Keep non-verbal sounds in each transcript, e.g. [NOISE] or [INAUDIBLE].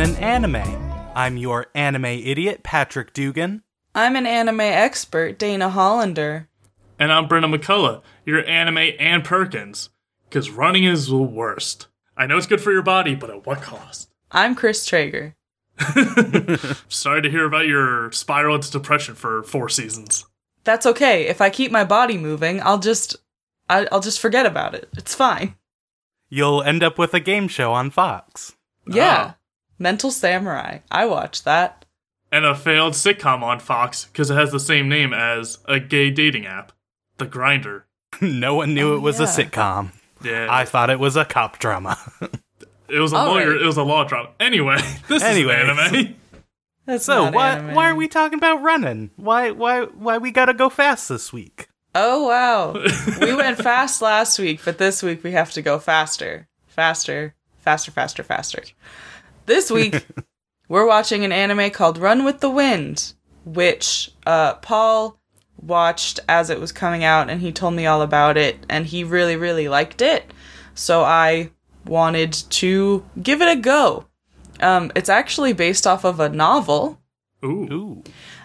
inspiration and education in anime. I'm your anime idiot, Patrick Dugan. I'm an anime expert, Dana Hollander. And I'm Brenna McCullough, your anime Ann Perkins. Because running is the worst. I know it's good for your body, but at what cost? I'm Chris Traeger. [LAUGHS] Sorry to hear about your spiral into depression for four seasons. That's okay. If I keep my body moving, I'll just I, I'll just forget about it. It's fine. You'll end up with a game show on Fox. Yeah. Oh. Mental Samurai. I watched that. And a failed sitcom on Fox because it has the same name as a gay dating app, The Grinder. [LAUGHS] no one knew Oh, it was a sitcom. Yeah, I thought it was a cop drama. [LAUGHS] it was a All lawyer. right. It was a law drama. Anyway, [LAUGHS] this Anyways. is an anime. That's so why anime. why are we talking about running? Why why why we gotta go fast this week? Oh wow. we went fast last week, but this week we have to go faster. Faster. Faster, faster, faster. This week [LAUGHS] we're watching an anime called Run with the Wind, which uh Paul watched as it was coming out and he told me all about it and he really really liked it. So I wanted to give it a go. Um it's actually based off of a novel Ooh. Ooh.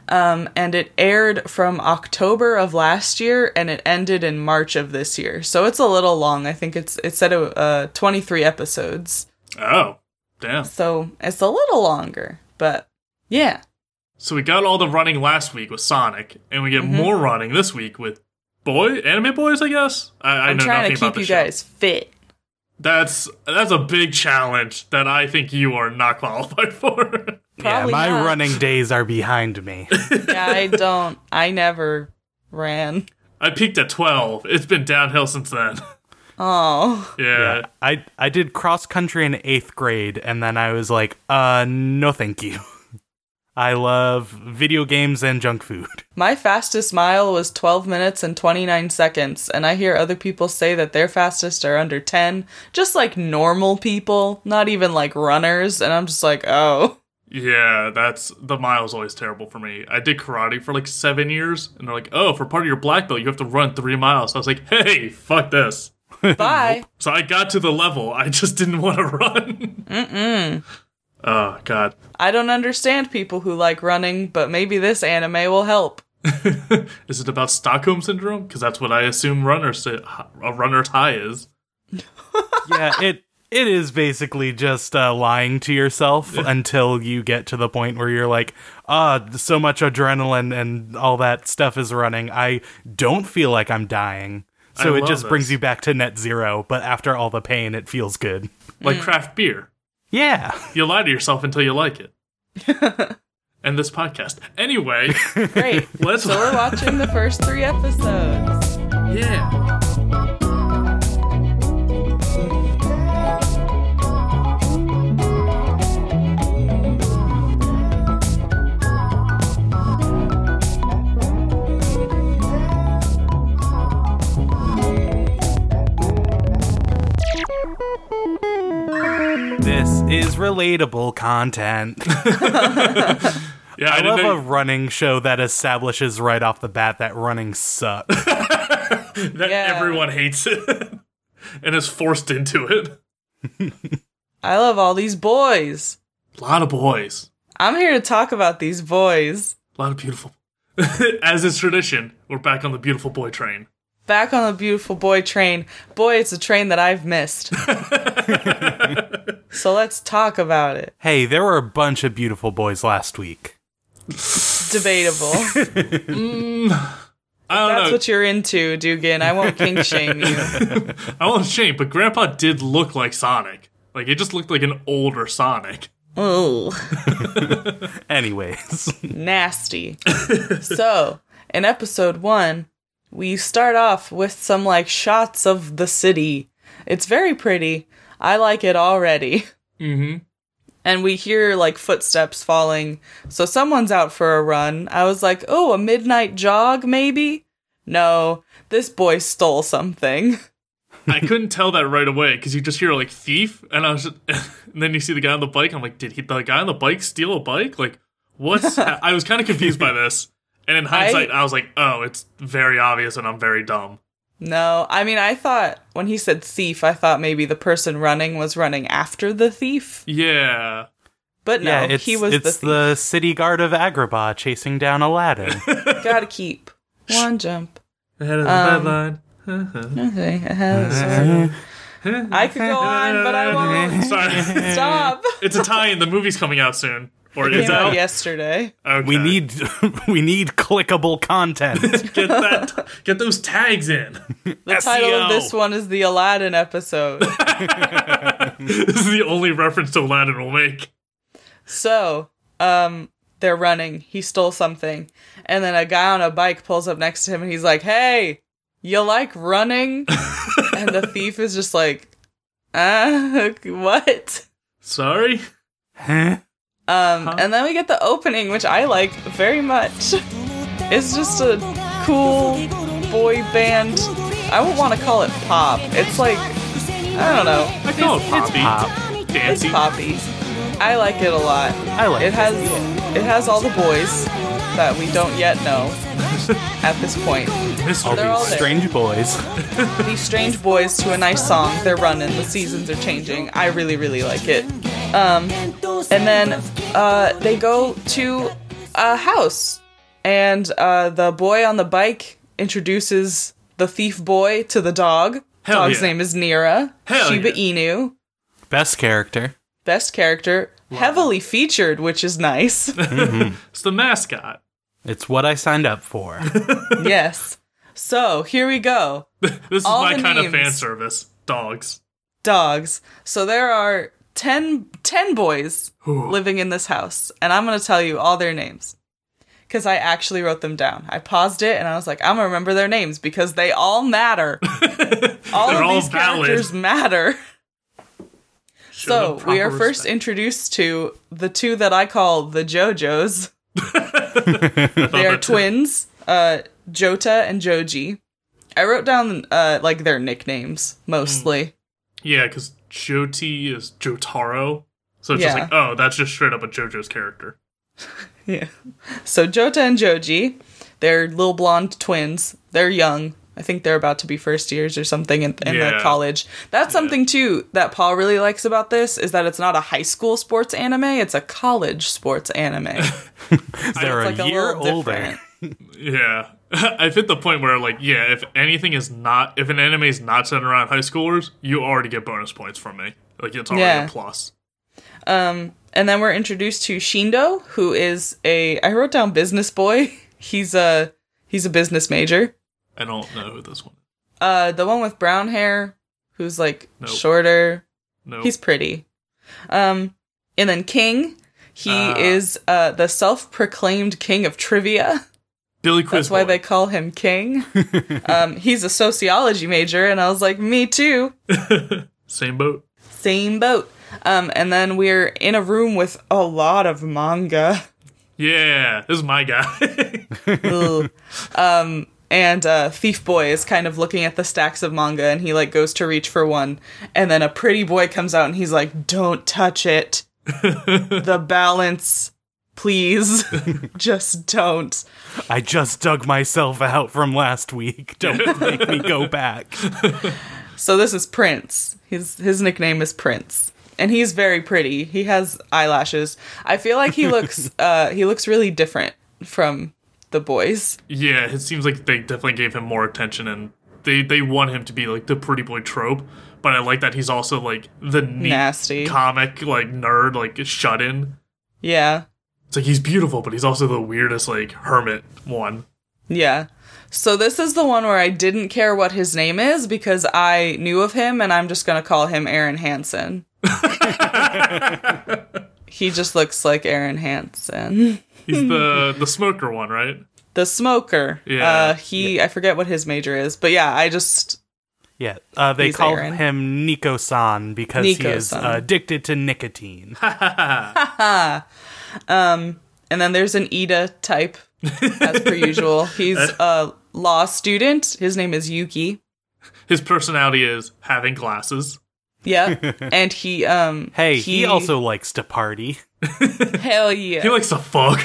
um, and it aired from October of last year, and it ended in March of this year. So it's a little long. I think it's it said uh, 23 episodes, Oh, damn. so it's a little longer. But yeah, So we got all the running last week with Sonic, and we get Mm-hmm. more running this week with boy anime boys. I guess I, I I'm know trying nothing to keep the you show. guys fit. That's that's a big challenge that I think you are not [LAUGHS] qualified for. Probably yeah, my not. running days are behind me. [LAUGHS] Yeah, I don't. I never ran. I peaked at twelve. It's been downhill since then. Oh, yeah. Yeah, I I did cross country in eighth grade, and then I was like, uh, no, thank you. [LAUGHS] I love video games and junk food. [LAUGHS] my fastest mile was 12 minutes and 29 seconds, and I hear other people say that their fastest are under 10, just like normal people, not even like runners. And I'm just like, oh. Yeah, that's the mile's always terrible for me. I did karate for like seven years, and they're like, "Oh, for part of your black belt, you have to run three miles." I was like, "Hey, fuck this." [LAUGHS] Bye. So I got to the level. I just didn't want to [LAUGHS] run. Mm-mm. Oh god. I don't understand people who like running, but maybe this anime will help. [LAUGHS] Is it about Stockholm syndrome? Because that's what I assume runners a runner's high is. yeah, it it is basically just uh, lying to yourself until you get to the point where you're like, ah, so much adrenaline and all that stuff is running. I don't feel like I'm dying. So I it love just brings you back to net zero, but after all the pain, it feels good. Like craft beer. Yeah. You lie to yourself until you like it. [LAUGHS] and this podcast. Anyway, Great. [LAUGHS] let's. so we're watching the first three episodes. yeah. This is relatable content. [LAUGHS] Yeah, I, I love know a running show that establishes right off the bat that running sucks. [LAUGHS] that Yeah. everyone hates it [LAUGHS] and is forced into it. I love all these boys. A lot of boys. I'm here to talk about these boys. A lot of beautiful. As is tradition, we're back on the beautiful boy train. Back on the beautiful boy train. Boy, it's a train that I've missed. [LAUGHS] so let's talk about it. hey, there were a bunch of beautiful boys last week. Debatable. [LAUGHS] Mm. I don't That's know. what you're into, Dugan. I won't kink shame you. [LAUGHS] I won't shame, but Grandpa did look like Sonic. Like it just looked like an older Sonic. Oh. Anyways, nasty. so, in episode one, we start off with some like shots of the city. It's very pretty. I like it already. [LAUGHS] Mm-hmm. And we hear like footsteps falling. So, someone's out for a run. I was like, oh, a midnight jog, maybe? No, this boy stole something. [LAUGHS] I couldn't tell that right away because you just hear like thief, and I was, just, [LAUGHS] and then you see the guy on the bike. I'm like, did he, the guy on the bike steal a bike? Like, what's? I was kind of confused by this, and in hindsight, I, was like, oh, it's very obvious, and I'm very dumb. No, I mean, I thought when he said thief, I thought maybe the person running was running after the thief, Yeah. but no, yeah, he was the it's thief. the city guard of Agrabah chasing down Aladdin. [LAUGHS] Gotta keep one jump. Ahead of the Um, deadline. Okay, I. I could go on, but I won't. [LAUGHS] Sorry. Stop. it's Italian. The movie's coming out soon. Or is Came out out? yesterday. Okay. we need [LAUGHS] we need clickable content. [LAUGHS] get that. Get those tags in. The title of this one is the Aladdin episode. [LAUGHS] this is the only reference to Aladdin we'll make. So, um, they're running. He stole something. And then a guy on a bike pulls up next to him and he's like, Hey, you like running? and the thief is just like, uh, what? Sorry. Huh? Um, and then we get the opening, which I like very much. It's just a cool boy band. I wouldn't want to call it pop. It's like, I don't know. I call it It's pop. It's poppy. I like it a lot. I like It it. has it has all the boys that we don't yet know [LAUGHS] at this point. They're all These there. strange boys. [LAUGHS] These strange boys to a nice song. They're running. The seasons are changing. I really really like it. Um, and then uh, they go to a house, and uh, the boy on the bike introduces the thief boy to the dog. Hell Dog's yeah. name is Nira. Hell Shiba yeah. Inu. Best character. Best character. Heavily featured, which is nice. [LAUGHS] It's the mascot. It's what I signed up for. [LAUGHS] yes. So here we go. This is All my the kind of fan service. Dogs. Dogs. So there are 10, 10 boys Ooh. living in this house, and I'm going to tell you all their names. Because I actually wrote them down. I paused it and I was like, I'm going to remember their names because they all matter. [LAUGHS] all They're of all these valid. characters matter. Show So we are proper first respect. introduced to the two that I call the JoJos. [LAUGHS] [LAUGHS] They are twins, uh, Jota and Joji. I wrote down uh, like their nicknames mostly. Yeah, because Jota is Jotaro. So it's Yeah. just like, oh, that's just straight up a JoJo's character. [LAUGHS] Yeah. So Jota and Joji, they're little blonde twins. They're young. I think they're about to be first years or something in, in the college. That's something too that Paul really likes about this is that it's not a high school sports anime; it's a college sports anime. [LAUGHS] They're It's like a a year little older. different. [LAUGHS] Yeah. [LAUGHS] I've hit the point where, like, yeah, if anything is not, if an anime is not centered around high schoolers, you already get bonus points from me. Like, it's already Yeah. a plus. Um, and then we're introduced to Shindo, who is a I wrote down business boy. [LAUGHS] He's a he's a business major. I don't know who this one is. Uh, the one with brown hair, who's like Nope. shorter. No. He's pretty. Um, and then King, he Ah. is uh the self-proclaimed king of trivia. [LAUGHS] Billy Quiz That's why they call him King. [LAUGHS] um, he's a sociology major, and I was like, me too. [LAUGHS] Same boat. Same boat. Um, and then we're in a room with a lot of manga. Yeah, this is my guy. [LAUGHS] Um, and uh, Thief Boy is kind of looking at the stacks of manga, and he like goes to reach for one, and then a pretty boy comes out, and he's like, "Don't touch it. the balance, please, [LAUGHS] just don't." I just dug myself out from last week. Don't [LAUGHS] make me go back. So this is Prince. His his nickname is Prince. And he's very pretty. He has eyelashes. I feel like he [LAUGHS] looks uh he looks really different from the boys. yeah, it seems like they definitely gave him more attention and they, they want him to be like the pretty boy trope. But I like that he's also like the neat Nasty. comic, like nerd, like shut in. Yeah. It's like he's beautiful, but he's also the weirdest, like hermit one. Yeah. So this is the one where I didn't care what his name is because I knew of him and I'm just going to call him Aaron Hansen. [LAUGHS] he just looks like Aaron Hansen. He's the [LAUGHS] the smoker one, right? The smoker. Yeah. Uh he I forget what his major is, but yeah, I just Yeah, uh, they He's call Aaron. him Nico-san because he is Nico-san. uh, addicted to nicotine. [LAUGHS] and then there's an Iida type as per usual. [LAUGHS] He's a law student. His name is Yuki. His personality is having glasses. Yeah. [LAUGHS] and he um hey, he, also likes to party. [LAUGHS] hell yeah. He likes to fuck.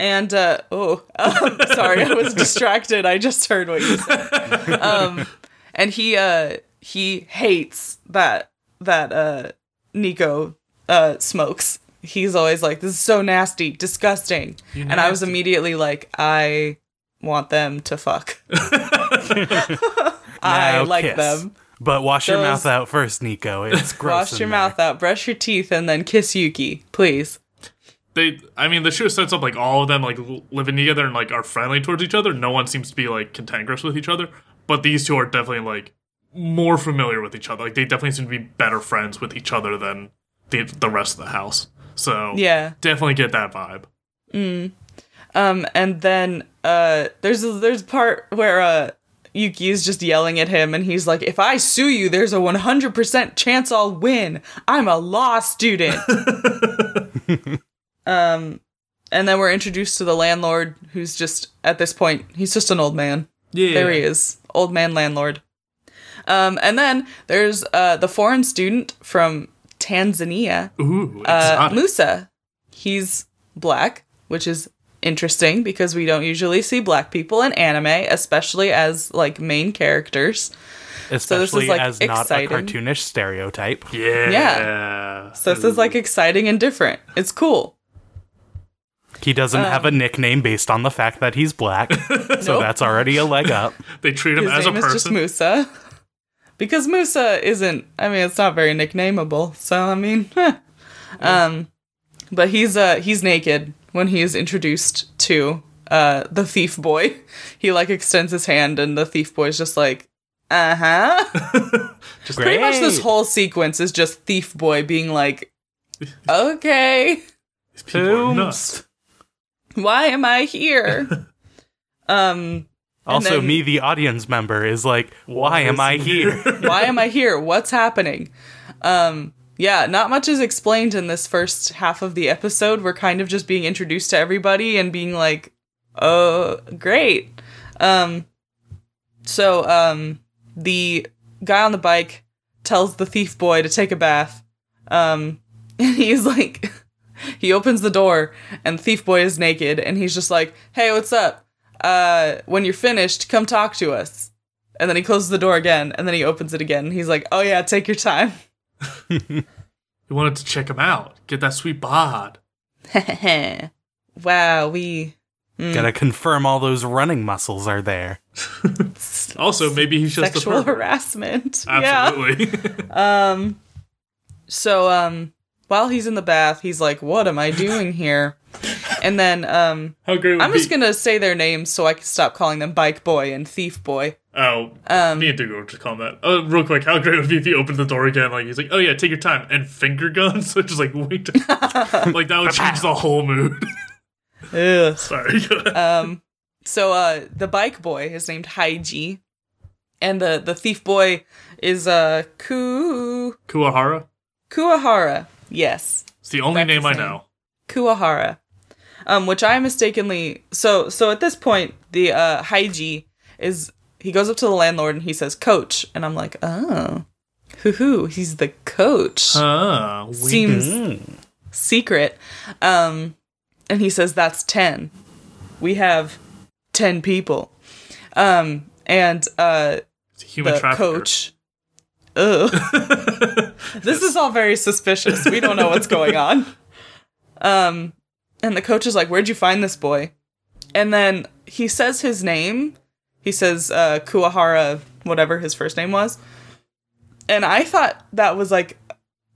and uh oh um, sorry i was distracted i just heard what you said um and he uh he hates that that uh nico uh smokes he's always like this is so nasty disgusting You and i was immediately like i want them to fuck [LAUGHS] i Now like kiss. them But wash your mouth out first, Nico. It's [LAUGHS] gross. wash in your there. mouth out brush your teeth and then kiss yuki please They, I mean, the show sets up like all of them like living together and like are friendly towards each other. No one seems to be like cantankerous with each other, but these two are definitely like more familiar with each other. Like they definitely seem to be better friends with each other than the the rest of the house. So yeah definitely get that vibe. Um, and then uh, there's a, there's a part where uh, Yuki is just yelling at him, and he's like, "If I sue you, there's a 100% chance I'll win. I'm a law student." [LAUGHS] um, and then we're introduced to the landlord, who's just at this point he's just an old man. Yeah, There he is, old man landlord. Um, and then there's uh, the foreign student from Tanzania, Ooh, uh. Musa. He's black, which is interesting because we don't usually see black people in anime, especially as like main characters. Especially like, as not a cartoonish stereotype. yeah, Yeah. So this is like exciting and different. It's cool. He doesn't Um, have a nickname based on the fact that he's black, [LAUGHS] so Nope. that's already a leg up. they treat him His as a name is just person. Musa. [LAUGHS] Because Musa isn't I mean it's not very nicknameable, so I mean. [LAUGHS] Um but he's uh he's naked when he is introduced to uh the thief boy. [LAUGHS] He like extends his hand and the thief boy's just like uh-huh. [LAUGHS] Just Pretty much this whole sequence is just thief boy being like okay, These people are nuts. why am I here? um Also, then- me, the audience member, is like, why am I here? [LAUGHS] why am I here? What's happening? Um, yeah, not much is explained in this first half of the episode. We're kind of just being introduced to everybody and being like, "Oh, great." Um, so um, the guy on the bike tells the thief boy to take a bath. Um, [LAUGHS] and he's like, [LAUGHS] he opens the door, and thief boy is naked, and he's just like, "Hey, what's up? Uh, when you're finished, come talk to us." And then he closes the door again, and then he opens it again. He's like, "Oh yeah, take your time." [LAUGHS] You wanted to check him out, get that sweet bod. [LAUGHS] wow, we Gotta confirm all those running muscles are there. [LAUGHS] Also, maybe he's just sexual a pervert. harassment. Yeah. Absolutely. Um. So um, while he's in the bath, he's like, "What am I doing here?" And then um, How great I'm be? just gonna say their names so I can stop calling them Bike Boy and Thief Boy. Oh, Um, me and were just calling that. Oh, real quick, how great would it be if he opened the door again? Like he's like, "Oh yeah, take your time," and finger guns. [LAUGHS] So just like wait, [LAUGHS] like that would change the whole mood. [LAUGHS] Ugh. Sorry. Um. So uh, the Bike Boy is named Haiji, and the the Thief Boy is uh Ku Kuahara. Kuahara. Yes. It's the only That's name I know. Kuahara. Um, which I mistakenly so so at this point the uh Haiji is he goes up to the landlord and he says coach and I'm like oh hoo hoo he's the coach Ah, seems Mm. secret um and he says that's 10 we have 10 people um and uh human the trafficker. coach Ugh. [LAUGHS] this is all very suspicious. We don't know what's going on. Um, and the coach is like, "Where'd you find this boy?" And then he says his name. He says uh, Kuahara, whatever his first name was. And I thought that was like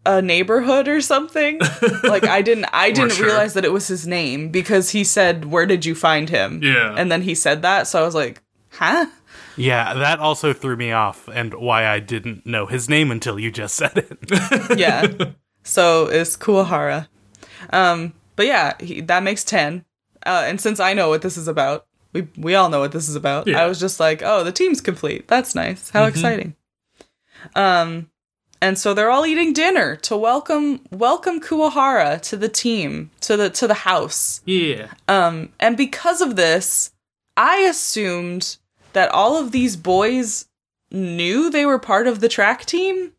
a neighborhood or something. [LAUGHS] like I didn't, I didn't sure. realize that it was his name because he said, "Where did you find him?" Yeah. And then he said that, so I was like, "Huh." Yeah, that also threw me off, and why I didn't know his name until you just said it. [LAUGHS] yeah. [LAUGHS] So it's Kuahara. Um, but yeah, he, that makes ten. Uh, and since I know what this is about, we we all know what this is about. Yeah. I was just like, oh, the team's complete. That's nice. How exciting. Um, and so they're all eating dinner to welcome welcome Kuahara to the team to the to the house. yeah. Um, and because of this, I assumed that all of these boys knew they were part of the track team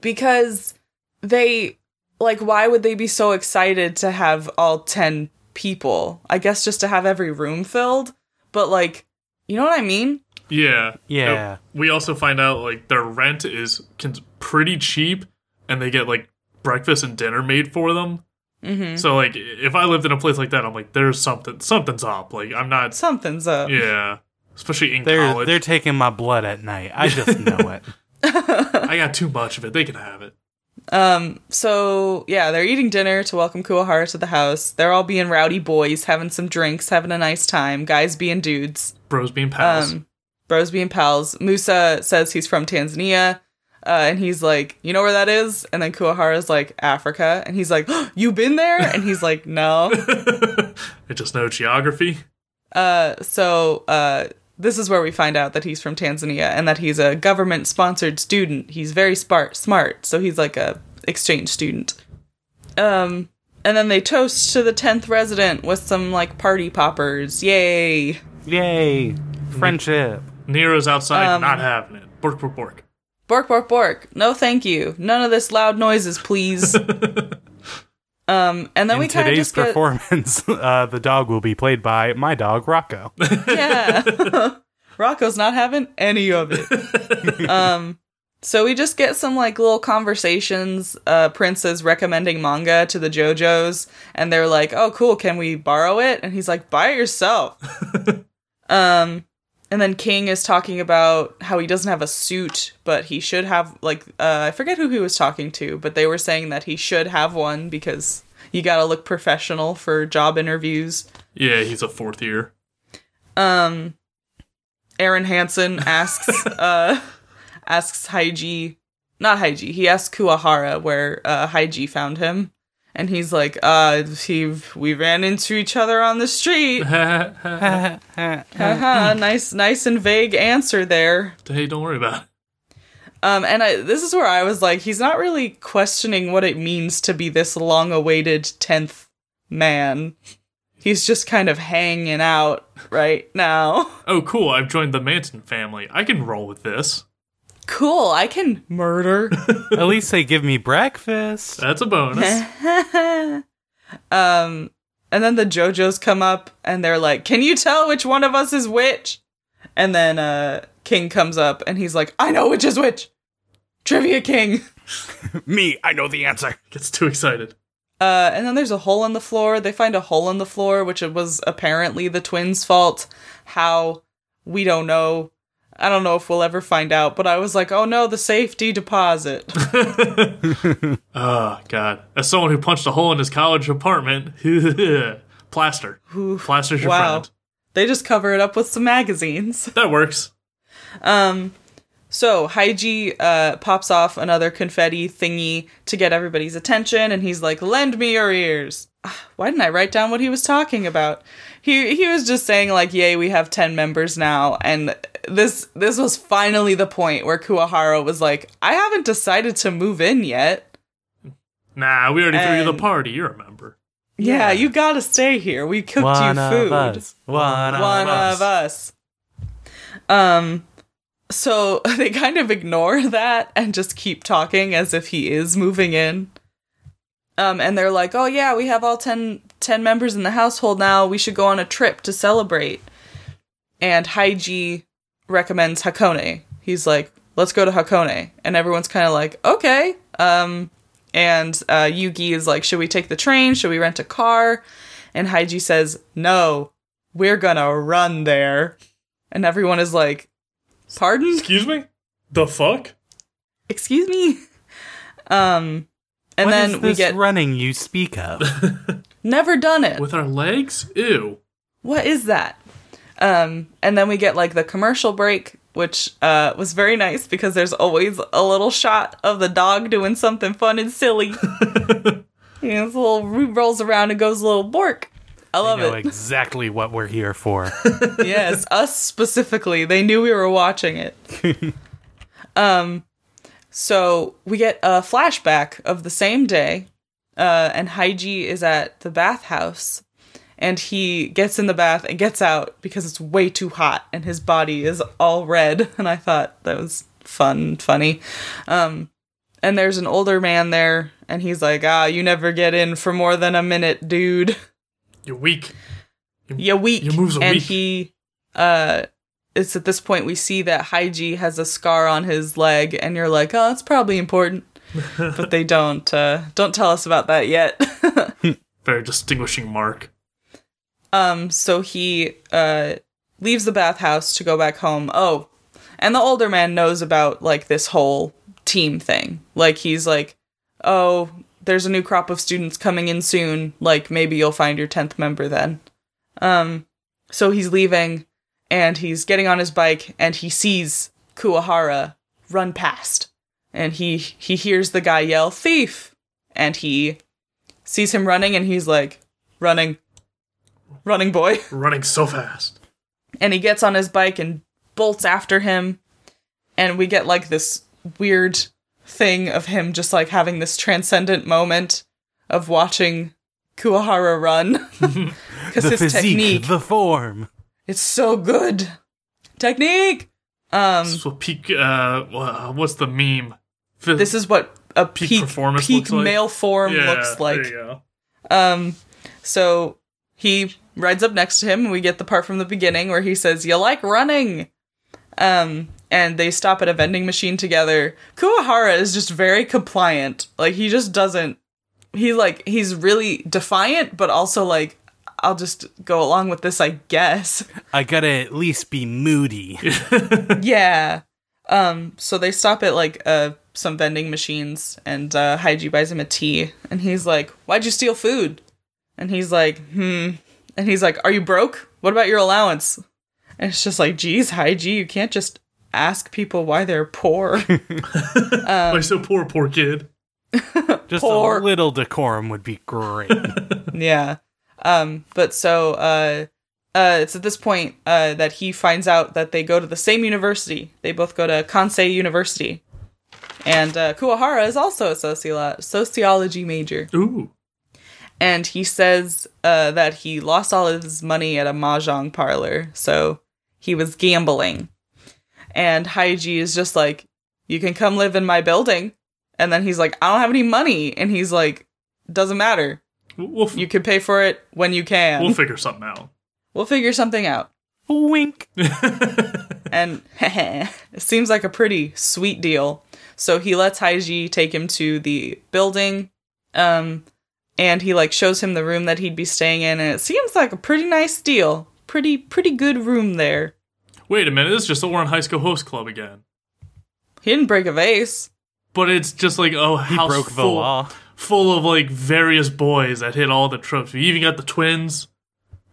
because they like why would they be so excited to have all 10 people. I guess just to have every room filled. But like, you know what I mean? Yeah. Yeah. Uh, We also find out like their rent is con- pretty cheap, and they get like breakfast and dinner made for them. Mm-hmm. So like, if I lived in a place like that, I'm like, there's something, something's up. Like, I'm not. Something's up. Yeah. Especially in They're college, they're taking my blood at night. I just know [LAUGHS] it. [LAUGHS] I got too much of it. They can have it. Um, so yeah, they're eating dinner to welcome Kuwahara to the house. They're all being rowdy boys, having some drinks, having a nice time. Guys being dudes. Bros being pals. Um, bros being pals. Musa says he's from Tanzania. Uh, and he's like, you know where that is? And then Kuwahara's like, Africa. And he's like, you been there? And he's like, [LAUGHS] no. I just know geography. Uh, so uh, this is where we find out that he's from Tanzania and that he's a government sponsored student. He's very smart, smart. So he's like a exchange student. Um, and then they toast to the tenth resident with some like party poppers. Yay! Yay. Friendship. Nira's outside, Um, not having it. Bork, bork, bork. Bork, bork, bork. No, thank you. None of this loud noises, please. [LAUGHS] um, and then we kind of today's just get performance, [LAUGHS] uh, the dog will be played by my dog Rocco. [LAUGHS] yeah. [LAUGHS] Rocco's not having any of it. um, so we just get some like little conversations. Uh, Prince is recommending manga to the JoJos, and they're like, "Oh, cool, can we borrow it?" And he's like, "Buy it yourself." um, and then King is talking about how he doesn't have a suit, but he should have like uh, I forget who he was talking to, but they were saying that he should have one because you got to look professional for job interviews. Yeah, he's a fourth year. Um, Aaron Hansen [LAUGHS] asks, uh, asks Haiji, not Haiji, he asks Kuwahara where, uh, Haiji found him. And he's like, uh, he, we ran into each other on the street. [LAUGHS] Nice, nice and vague answer there. hey, don't worry about it. Um, and I, this is where I was like, he's not really questioning what it means to be this long awaited 10th man. He's just kind of hanging out right now. Oh, cool. I've joined the Manson family. I can roll with this. Cool, I can murder. [LAUGHS] At least they give me breakfast. That's a bonus. [LAUGHS] um, and then the JoJos come up and they're like, "Can you tell which one of us is which?" And then uh, King comes up and he's like, "I know which is which." Trivia King. [LAUGHS] Me, I know the answer. Gets too excited. Uh, and then there's a hole in the floor. They find a hole in the floor, which it was apparently the twins' fault. How we don't know. I don't know if we'll ever find out. But I was like, "Oh no, the safety deposit." Oh, [LAUGHS] [LAUGHS] God. As someone who punched a hole in his college apartment, [LAUGHS] plaster. Plaster's your wow. friend. they just cover it up with some magazines. That works. Um, so Haiji uh, pops off another confetti thingy to get everybody's attention, and he's like, "Lend me your ears." Ah, Why didn't I write down what he was talking about? He he was just saying like, "Yay, we have ten members now," and this this was finally the point where Kuwahara was like, "I haven't decided to move in yet." Nah, we already threw you the party. You remember. Yeah, you gotta stay here. We cooked One you of food. us. One, one of us. of us. Um, so [LAUGHS] they kind of ignore that and just keep talking as if he is moving in. Um, and they're like, "Oh yeah, we have all 10, 10 members in the household now. We should go on a trip to celebrate." And Haiji recommends Hakone. He's like, "Let's go to Hakone," and everyone's kind of like, "Okay." Um, and uh, Yuki is like, "Should we take the train? Should we rent a car?" And Haiji says, "No, we're gonna run there." And everyone is like, "Pardon? Excuse me? The fuck? Excuse me?" Um, and What then is we get running you speak of? never done it. With our legs? Ew. What is that? Um, and then we get like the commercial break, which uh, was very nice because there's always a little shot of the dog doing something fun and silly. you know, this little rolls around and goes a little bork. I love know it. exactly what we're here for. [LAUGHS] yes, us specifically. They knew we were watching it. [LAUGHS] um, so we get a flashback of the same day, uh, and Haiji is at the bathhouse, and he gets in the bath and gets out because it's way too hot, and his body is all red. [LAUGHS] And I thought that was fun, funny. Um, and there's an older man there, and he's like, "Ah, you never get in for more than a minute, dude." You're weak. you're weak. Your moves are and weak. he, uh, it's at this point we see that Haiji has a scar on his leg, and you're like, oh, it's probably important. [LAUGHS] but they don't, uh, don't tell us about that yet. [LAUGHS] Very distinguishing mark. Um, so he uh leaves the bathhouse to go back home. Oh, and the older man knows about like this whole team thing. Like he's like, "Oh, there's a new crop of students coming in soon. Like maybe you'll find your 10th member then." Um, so he's leaving and he's getting on his bike and he sees Kuwahara run past. And he he hears the guy yell, "Thief!" And he sees him running and he's like, "Running. Running boy." [LAUGHS] Running so fast. and he gets on his bike and bolts after him and we get like this weird thing of him just like having this transcendent moment of watching Kuwahara run [LAUGHS] [LAUGHS] because The his physique, technique the form. it's so good technique um So peak. Uh, what's the meme? Fi- this is what a Peak peak, performance peak looks like? male form Yeah, looks like There you go. Um, so he rides up next to him, and we get the part from the beginning where he says, "You like running." Um, and they stop at a vending machine together. Kuwahara is just very compliant. Like he just doesn't. He like he's really defiant, but also like I'll just go along with this, I guess. I gotta at least be moody. [LAUGHS] yeah. Um, so they stop at like uh some vending machines and uh Haiji buys him a tea and he's like, Why'd you steal food? And he's like, Hmm and he's like, Are you broke? What about your allowance? And it's just like, geez, Haiji, you can't just ask people why they're poor. [LAUGHS] Why so poor, poor kid? [LAUGHS] Just Poor. a little decorum would be great. [LAUGHS] yeah. Um, but so uh uh, it's at this point uh, that he finds out that they go to the same university. They both go to Kansei University. And uh, Kuwahara is also a sociolo- sociology major. Ooh. And he says uh, that he lost all of his money at a mahjong parlor, so he was gambling. And Haiji is just like, You can come live in my building. And then he's like, I don't have any money. And he's like, Doesn't matter. We'll, we'll, f- You can pay for it when you can. we'll figure something out. We'll figure something out. Wink. [LAUGHS] And [LAUGHS] it seems like a pretty sweet deal. So he lets Haiji take him to the building. Um and he like shows him the room that he'd be staying in and it seems like a pretty nice deal. Pretty pretty good room there. Wait a minute, this is just the Ouran High School Host Club again. He didn't break a vase. But it's just like oh, He house broke the full, law. full of like various boys that hit all the tropes. You even got the twins.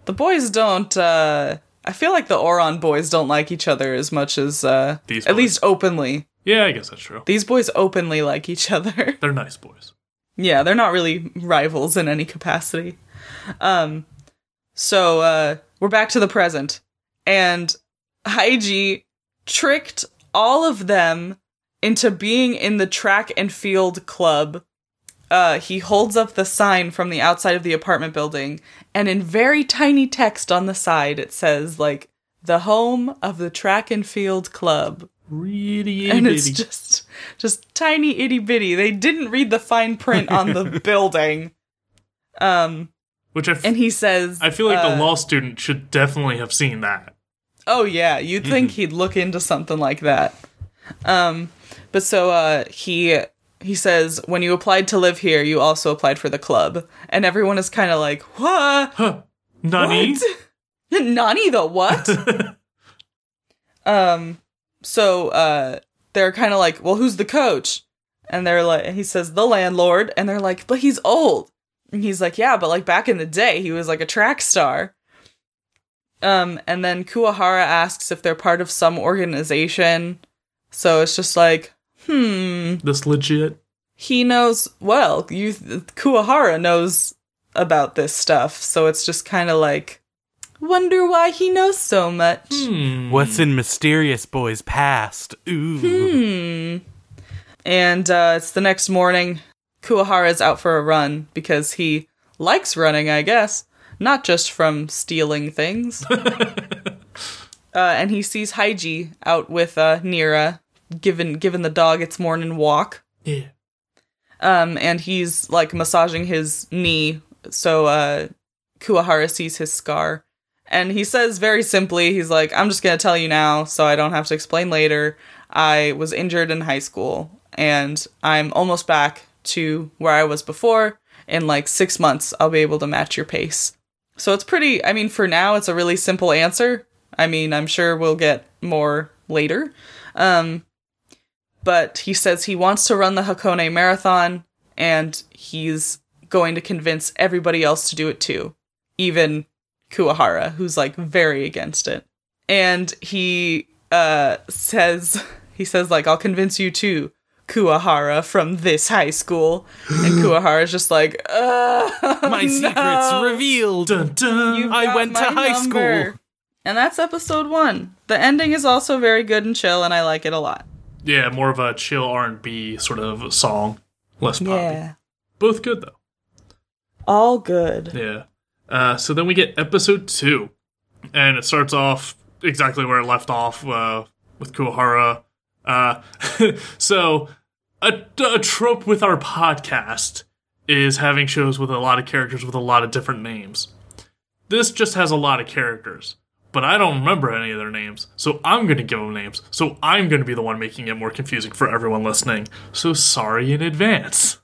The boys don't uh I feel like the Ouran boys don't like each other as much as uh These at boys. least openly. Yeah, I guess that's true. These boys openly like each [LAUGHS] other. They're nice boys. Yeah, they're not really rivals in any capacity. Um so uh we're back to the present. And Haiji tricked all of them into being in the track and field club. Uh he holds up the sign from the outside of the apartment building and in very tiny text on the side it says like the home of the track and field club Really and itty it's bitty. just just tiny itty bitty. They didn't read the fine print on the [LAUGHS] building. Um, Which I, f- and he says, I feel like uh, the law student should definitely have seen that. "Oh yeah, you'd think he'd look into something like that." Um, but so uh, he he says, "When you applied to live here, you also applied for the club," and everyone is kind of like, "What? Huh. Nani? What? [LAUGHS] Nani the what?" [LAUGHS] Um, so uh, they're kind of like, well, who's the coach? And they're like, he says the landlord, and they're like, but he's old. And he's like, yeah, but like back in the day, he was like a track star. Um, and then Kuwahara asks if they're part of some organization. So it's just like, hmm, This legit. he knows well. You Kuwahara knows about this stuff, so it's just kind of like, wonder why he knows so much. Hmm. What's in Mysterious Boy's past? Ooh. Hmm. And uh, it's the next morning. Kuwahara's out for a run because he likes running, I guess, not just from stealing things. [LAUGHS] uh, and he sees Haiji out with uh, Nira, giving giving the dog its morning walk. Yeah. Um, and he's like massaging his knee. So uh, Kuwahara sees his scar. And he says very simply, he's like, I'm just going to tell you now so I don't have to explain later. I was injured in high school and I'm almost back to where I was before. In like six months, I'll be able to match your pace. So it's pretty, I mean, for now, it's a really simple answer. I mean, I'm sure we'll get more later. Um, but he says he wants to run the Hakone Marathon and he's going to convince everybody else to do it too, even Kuwahara, who's like very against it. And he uh, says, [LAUGHS] he says, like, I'll convince you too, Kuwahara from this high school. And [GASPS] Kuwahara's just like, uh, My [LAUGHS] secret's revealed. Dun, dun. I went to high number. school. And that's episode one. The ending is also very good and chill, and I like it a lot. Yeah, more of a chill R and B sort of song, less poppy. Yeah. Both good though. All good. Yeah. Uh, so then we get episode two, and it starts off exactly where it left off uh, with Kuwahara. Uh, [LAUGHS] so a, a trope with our podcast is having shows with a lot of characters with a lot of different names. This just has a lot of characters, but I don't remember any of their names, so I'm going to give them names. So I'm going to be the one making it more confusing for everyone listening. So sorry in advance.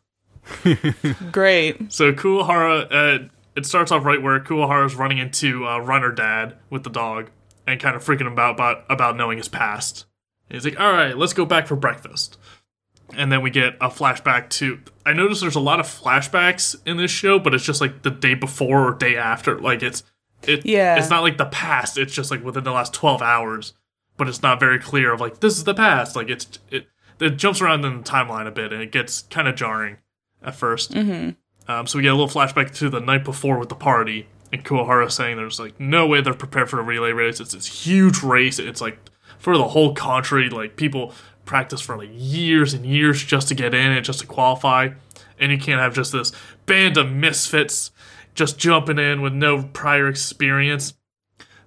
[LAUGHS] Great. So Kuwahara, uh, it starts off right where Kuwahara's running into uh, Runner Dad with the dog and kind of freaking him out about, about knowing his past. And he's like, all right, let's go back for breakfast. And then we get a flashback to. I noticed there's a lot of flashbacks in this show, but it's just like the day before or day after. Like it's it. Yeah. It's not like the past. It's just like within the last twelve hours, but it's not very clear of like this is the past. Like it's it. It jumps around in the timeline a bit, and it gets kind of jarring at 1st um, so we get a little flashback to the night before with the party, and Kuwahara saying there's like no way they're prepared for the relay race. It's this huge race. It's like for the whole country. Like people practice for like years and years just to get in and just to qualify, and you can't have just this band of misfits just jumping in with no prior experience.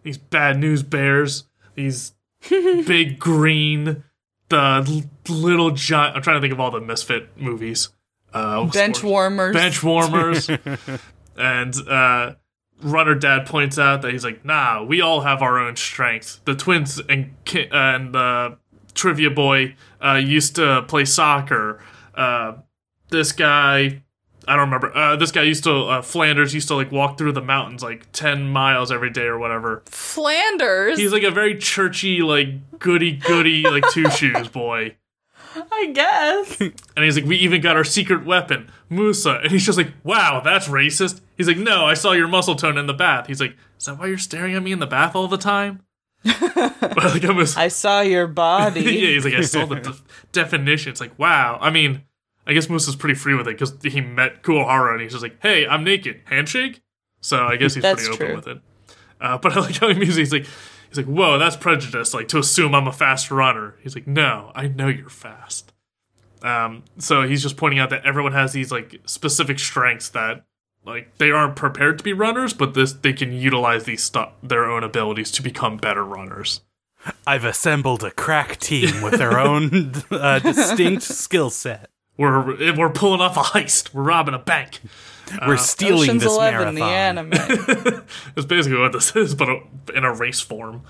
These bad news bears. These [LAUGHS] big green. The little giant. I'm trying to think of all the misfit movies. Uh, Bench sports- warmers. bench warmers. [LAUGHS] and uh, Runner Dad points out that he's like, nah, we all have our own strengths. The twins and Ki- and uh, Trivia Boy uh, used to play soccer. Uh, this guy, I don't remember. Uh, this guy used to uh, Flanders used to like walk through the mountains like ten miles every day or whatever. Flanders. He's like a very churchy, like goody goody, like two shoes boy. [LAUGHS] I guess. [LAUGHS] And he's like, we even got our secret weapon, Musa. And he's just like, wow, that's racist. He's like, no, I saw your muscle tone in the bath. He's like, is that why you're staring at me in the bath all the time? [LAUGHS] like, I'm a, I saw your body. yeah, he's like, I saw the de- definition. It's like, wow. I mean, I guess Musa's pretty free with it because he met Kuwahara and he's just like, hey, I'm naked. Handshake? So I guess he's pretty open with it. Uh, but I like how he music's he's like, he's like, whoa, that's prejudice. Like to assume I'm a fast runner. He's like, no, I know you're fast. Um, so he's just pointing out that everyone has these like specific strengths that like they aren't prepared to be runners, but this they can utilize these stuff their own abilities to become better runners. I've assembled a crack team with their own uh, distinct skill set. We're we're pulling off a heist. We're robbing a bank. We're stealing Ocean's this Eleven, marathon. the anime. [LAUGHS] That's basically what this is, but in a race form.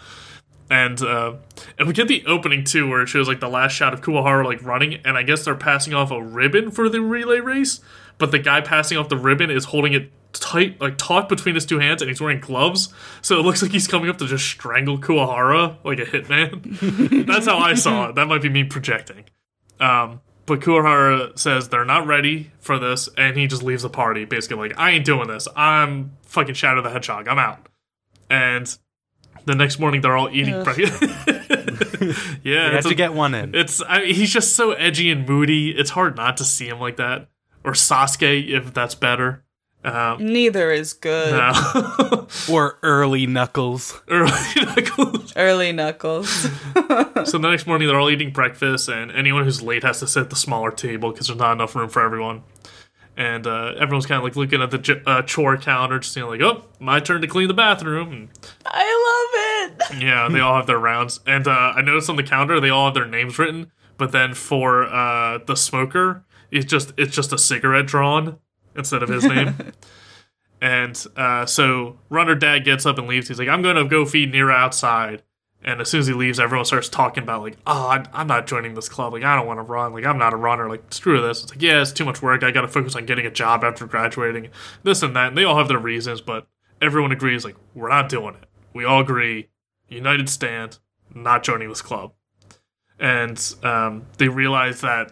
And uh, and we get the opening too, where it shows like the last shot of Kuwahara like running, and I guess they're passing off a ribbon for the relay race. But the guy passing off the ribbon is holding it tight, like taut between his two hands, and he's wearing gloves. So it looks like he's coming up to just strangle Kuwahara like a hitman. [LAUGHS] That's how I saw it. That might be me projecting. Um, but Kuwahara says they're not ready for this, and he just leaves the party, basically like, I ain't doing this. I'm fucking Shadow the Hedgehog. I'm out. And the next morning, they're all eating breakfast. [LAUGHS] yeah, You it's have a- to get one in. it's I mean, he's just so edgy and moody. It's hard not to see him like that. Or Sasuke, if that's better. Um, Neither is good. no. [LAUGHS] Or early Knuckles. Early [LAUGHS] Knuckles. Early Knuckles. [LAUGHS] So the next morning, they're all eating breakfast, and anyone who's late has to sit at the smaller table because there's not enough room for everyone. And uh, everyone's kind of like looking at the j- uh, chore calendar, just seeing like, oh, my turn to clean the bathroom. And I love it. yeah, they all have their rounds. And uh, I noticed on the counter they all have their names written, but then for uh, the smoker, it's just it's just a cigarette drawn instead of his name. [LAUGHS] And uh, so Runner Dad gets up and leaves. He's like, I'm going to go feed Nira outside. And as soon as he leaves, everyone starts talking about like, oh, I'm not joining this club. Like, I don't want to run. Like, I'm not a runner. Like, screw this. It's like, yeah, it's too much work. I got to focus on getting a job after graduating. This and that. And they all have their reasons, but everyone agrees like, we're not doing it. We all agree, united stand, not joining this club. And um, they realize that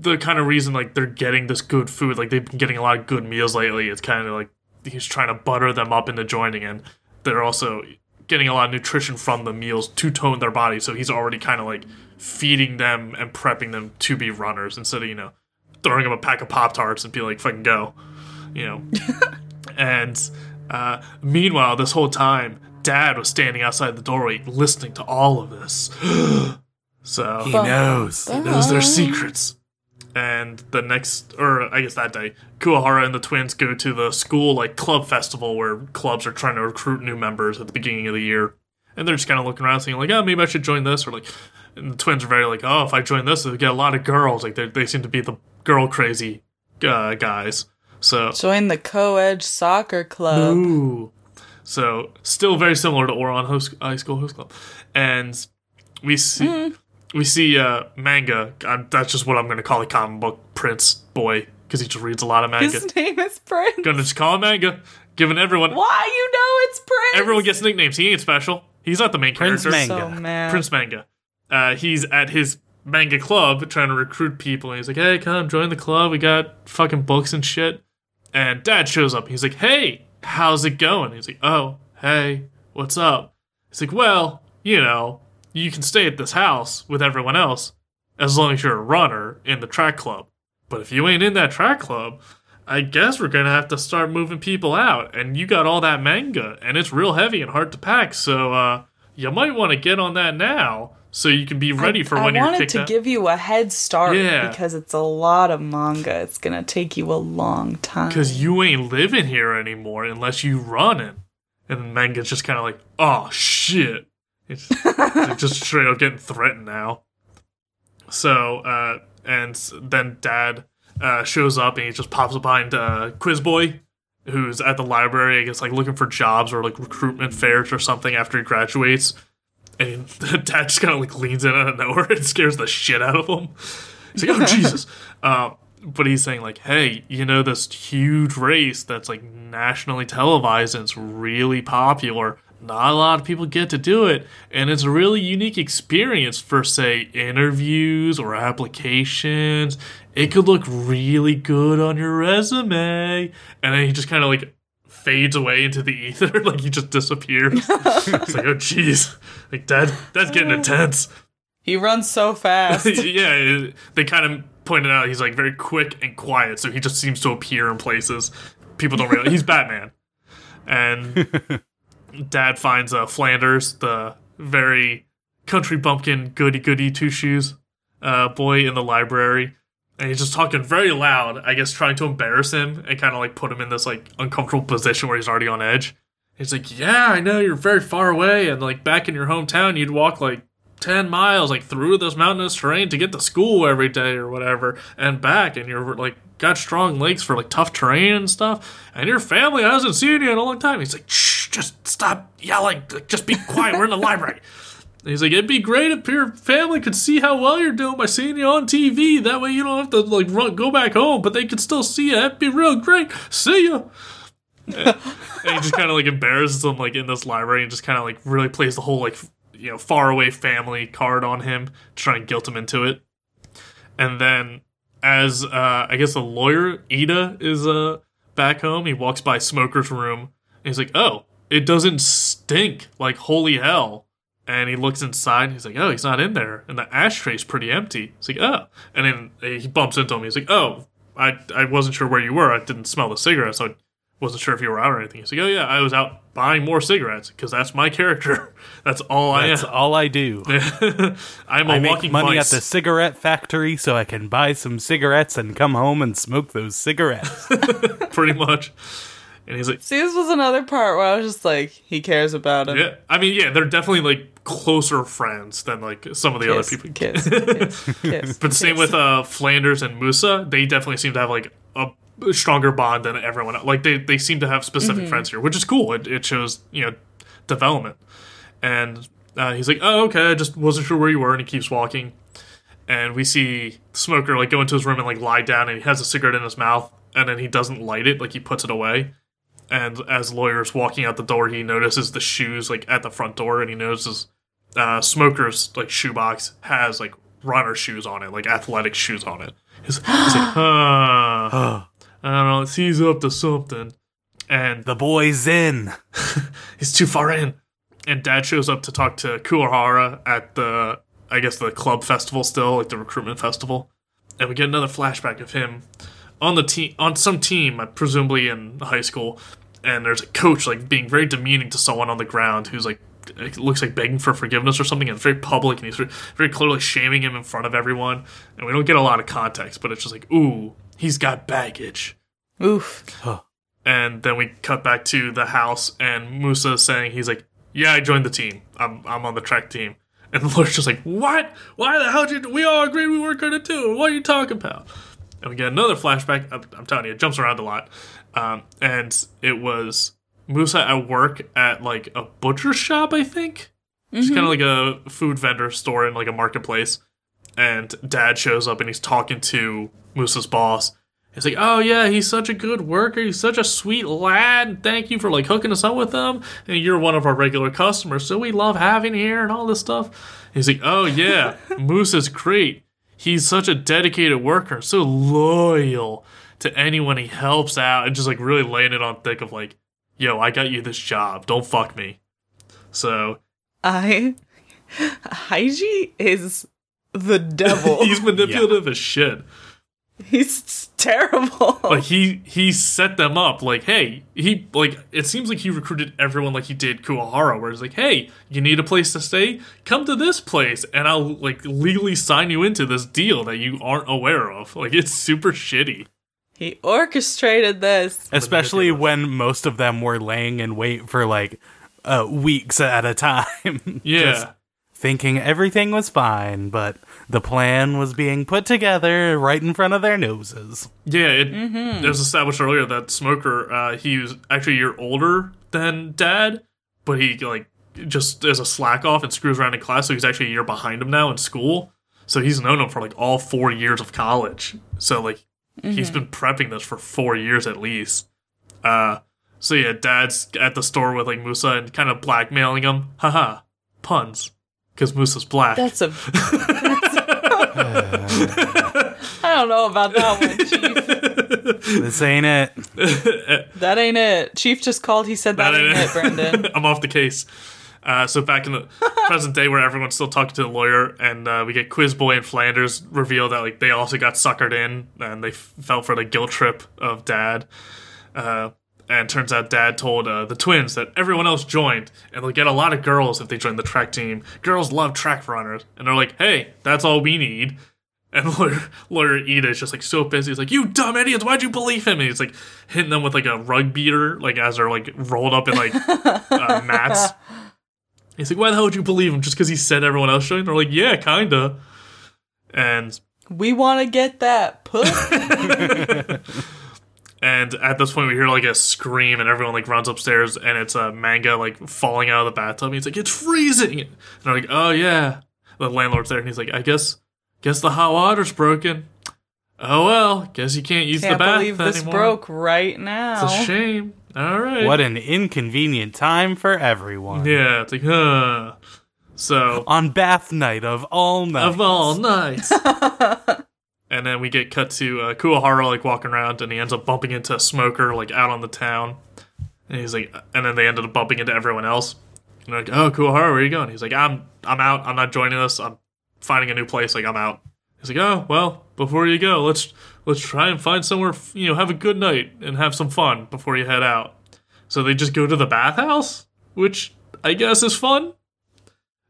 the kind of reason like they're getting this good food, like they've been getting a lot of good meals lately. It's kind of like he's trying to butter them up into joining, and they're also getting a lot of nutrition from the meals to tone their body. So he's already kind of like feeding them and prepping them to be runners instead of you know throwing them a pack of pop tarts and be like fucking go, you know. [LAUGHS] and uh, meanwhile, this whole time, Dad was standing outside the doorway listening to all of this. [GASPS] so He knows. he knows their secrets. And the next, or I guess that day, Kuahara and the twins go to the school like club festival where clubs are trying to recruit new members at the beginning of the year, and they're just kind of looking around, saying like, "Oh, maybe I should join this," or like, and the twins are very like, "Oh, if I join this, they get a lot of girls." Like they they seem to be the girl crazy uh, guys. So Join the co-ed soccer club. Ooh. So still very similar to Ouran Host, High School Host Club, and we see we see uh, manga. i that's just what I'm going to call a comic book Prince boy because he just reads a lot of manga. His name is Prince. Gonna just call him manga, giving everyone Why you know it's Prince? everyone gets nicknames. He ain't special. He's not the main Prince character. Manga. so mad. Prince Manga. Uh, he's at his manga club trying to recruit people, and he's like, "Hey, come join the club. We got fucking books and shit." And Dad shows up. He's like, "Hey, how's it going?" He's like, "Oh, hey, what's up?" He's like, "Well, you know, you can stay at this house with everyone else as long as you're a runner in the track club. But if you ain't in that track club." I guess we're gonna have to start moving people out, and you got all that manga, and it's real heavy and hard to pack. So uh, you might want to get on that now, so you can be ready for when I you're wanted to out. give you a head start Yeah. because it's a lot of manga. It's gonna take you a long time. Because you ain't living here anymore unless you running. And then manga's just kind of like, oh shit. It's, just straight up getting threatened now. So, uh, and then dad uh, shows up and he just pops up behind uh, Quiz Boy, who's at the library, I guess, like looking for jobs or like recruitment fairs or something after he graduates. And [LAUGHS] dad just kind of like leans in out of nowhere and [LAUGHS] scares the shit out of him. He's like, oh, [LAUGHS] Jesus. Um, but he's saying, like, hey, you know, this huge race that's like nationally televised and it's really popular. Not a lot of people get to do it. And it's a really unique experience for, say, interviews or applications. It could look really good on your resume. And then he just kind of like fades away into the ether. [LAUGHS] like he just disappears. [LAUGHS] it's like, oh, jeez. Like, that that's getting uh. intense. he runs so fast. [LAUGHS] yeah, they kind of pointed out he's like very quick and quiet, so he just seems to appear in places. People don't realize he's Batman. And Dad finds uh, Flanders, the very country bumpkin, goody goody two shoes uh, boy in the library, and he's just talking very loud. I guess trying to embarrass him and kind of like put him in this like uncomfortable position where he's already on edge. He's like, "Yeah, I know you're very far away, and like back in your hometown, you'd walk like 10 miles like through this mountainous terrain to get to school every day or whatever and back and you're like got strong legs for like tough terrain and stuff and your family hasn't seen you in a long time he's like shh just stop yelling. Just be quiet. We're in the library. And [LAUGHS] he's like it'd be great if your family could see how well you're doing by seeing you on tv that way you don't have to like run go back home but they could still see you that'd be real great. See ya. And he just kind of like embarrasses them like in this library and just kind of like really plays the whole like you know far away family card on him to try and guilt him into it. And then as uh i guess the lawyer Iida is uh back home he walks by smoker's room. And he's like oh it doesn't stink like holy hell. And he looks inside and he's like oh he's not in there. And the ashtray's pretty empty. He's like oh. And then he bumps into him. He's like oh i i wasn't sure where you were. I didn't smell the cigarette so i wasn't sure if you were out or anything. He's like oh yeah i was out buying more cigarettes because that's my character. [LAUGHS] That's all i That's am. all I do. [LAUGHS] i'm a I make money vice. at the cigarette factory so I can buy some cigarettes and come home and smoke those cigarettes. [LAUGHS] pretty much and he's like See, this was another part where I was just like, he cares about him. yeah i mean yeah they're definitely like closer friends than like some of the other people kiss, [LAUGHS] kiss, kiss. But same with uh, Flanders and Musa, they definitely seem to have like a stronger bond than everyone else. Like they, they seem to have specific friends here, which is cool. It, it shows you know development. And uh, he's like, "Oh, okay. I just wasn't sure where you were." And he keeps walking. And we see Smoker like go into his room and like lie down, and he has a cigarette in his mouth, and then he doesn't light it, like he puts it away. And as lawyer's walking out the door, he notices the shoes like at the front door, and he notices uh, Smoker's like shoebox has like runner shoes on it, like athletic shoes on it. He's, he's like, [GASPS] huh. I don't know. He's up to something. And The boy's in. [LAUGHS] he's too far in. And dad shows up to talk to Kuwahara at the, I guess, the club festival still, like the recruitment festival. And we get another flashback of him on the team, on some team, uh, presumably in high school. And there's a coach, like, being very demeaning to someone on the ground who's, like, it looks like begging for forgiveness or something. And it's very public, and he's very, very clearly shaming him in front of everyone. And we don't get a lot of context, but it's just like, ooh, he's got baggage. Oof. And then we cut back to the house, and Musa is saying he's like, "Yeah, I joined the team. I'm I'm on the track team." And [LAUGHS] the lawyer's just like, "What? Why the hell did you? We all agreed we weren't going to do. What are you talking about?" And we get another flashback. I'm, I'm telling you, it jumps around a lot. Um, and it was Musa at work at like a butcher shop, I think. It's kind of like a food vendor store in like a marketplace. And dad shows up and he's talking to Musa's boss. He's like, "Oh yeah, he's such a good worker. He's such a sweet lad. Thank you for like hooking us up with him. And you're one of our regular customers, so we love having you here and all this stuff." He's like, "Oh yeah, [LAUGHS] Moose is great. He's such a dedicated worker, so loyal to anyone he helps out, and just like really laying it on thick of like, yo, I got you this job. Don't fuck me." So I Haiji is the devil. [LAUGHS] he's manipulative as shit. [LAUGHS] He's terrible. like he he set them up like hey he like it seems like he recruited everyone like he did Kuwahara where it's like hey you need a place to stay come to this place and I'll like legally sign you into this deal that you aren't aware of like it's super shitty he orchestrated this. Especially when most of them were laying in wait for like uh, weeks at a time. [LAUGHS] yeah Just thinking everything was fine, but the plan was being put together right in front of their noses. yeah it, it was established earlier that Smoker uh, he was actually a year older than Dad but he like just is a slack off and screws around in class so he's actually a year behind him now in school. So he's known him for like all four years of college. So like he's been prepping this for four years at least. Uh so yeah dad's at the store with like musa and kind of blackmailing him. Haha puns. Because musa's black. That's a. [LAUGHS] I don't know about that one, [LAUGHS] Chief. This ain't it. That ain't it. Chief just called. He said that, That ain't ain't it, Brendan. [LAUGHS] I'm off the case. Uh, so back in the present day, where everyone's still talking to the lawyer, and uh, we get Quiz Boy and Flanders reveal that like they also got suckered in, and they f- fell for the guilt trip of Dad. Uh, and turns out Dad told uh, the twins that everyone else joined, and they'll get a lot of girls if they join the track team. Girls love track runners, and they're like, "Hey, that's all we need." [LAUGHS] And lawyer, lawyer Iida is just like so pissed. He's like, "You dumb idiots! Why'd you believe him?" And he's like hitting them with like a rug beater, like as they're like rolled up in like [LAUGHS] uh, mats. He's like, "Why the hell would you believe him? Just because he said everyone else joined?" They're like, "Yeah, kinda." And we want to get that [LAUGHS] put. And at this point, we hear like a scream, and everyone like runs upstairs, and it's a manga like falling out of the bathtub. And he's like, "It's freezing!" And they're like, "Oh yeah." The landlord's there, and he's like, "I guess, guess the hot water's broken." Oh well, guess you can't use Can't the bath believe this anymore. broke right now. It's a shame. All right. What an inconvenient time for everyone. Yeah, it's like, huh. So On bath night of all nights. of all nights. [LAUGHS] and then we get cut to uh, Kuwahara like walking around, and he ends up bumping into a smoker like out on the town. And he's like, and then they ended up bumping into everyone else. And like, oh, Kuwahara, where are you going? He's like, I'm, I'm out. I'm not joining us. I'm finding a new place. Like, I'm out. He's like, oh, well, before you go, let's let's try and find somewhere. You know, have a good night and have some fun before you head out. So they just go to the bathhouse, which I guess is fun.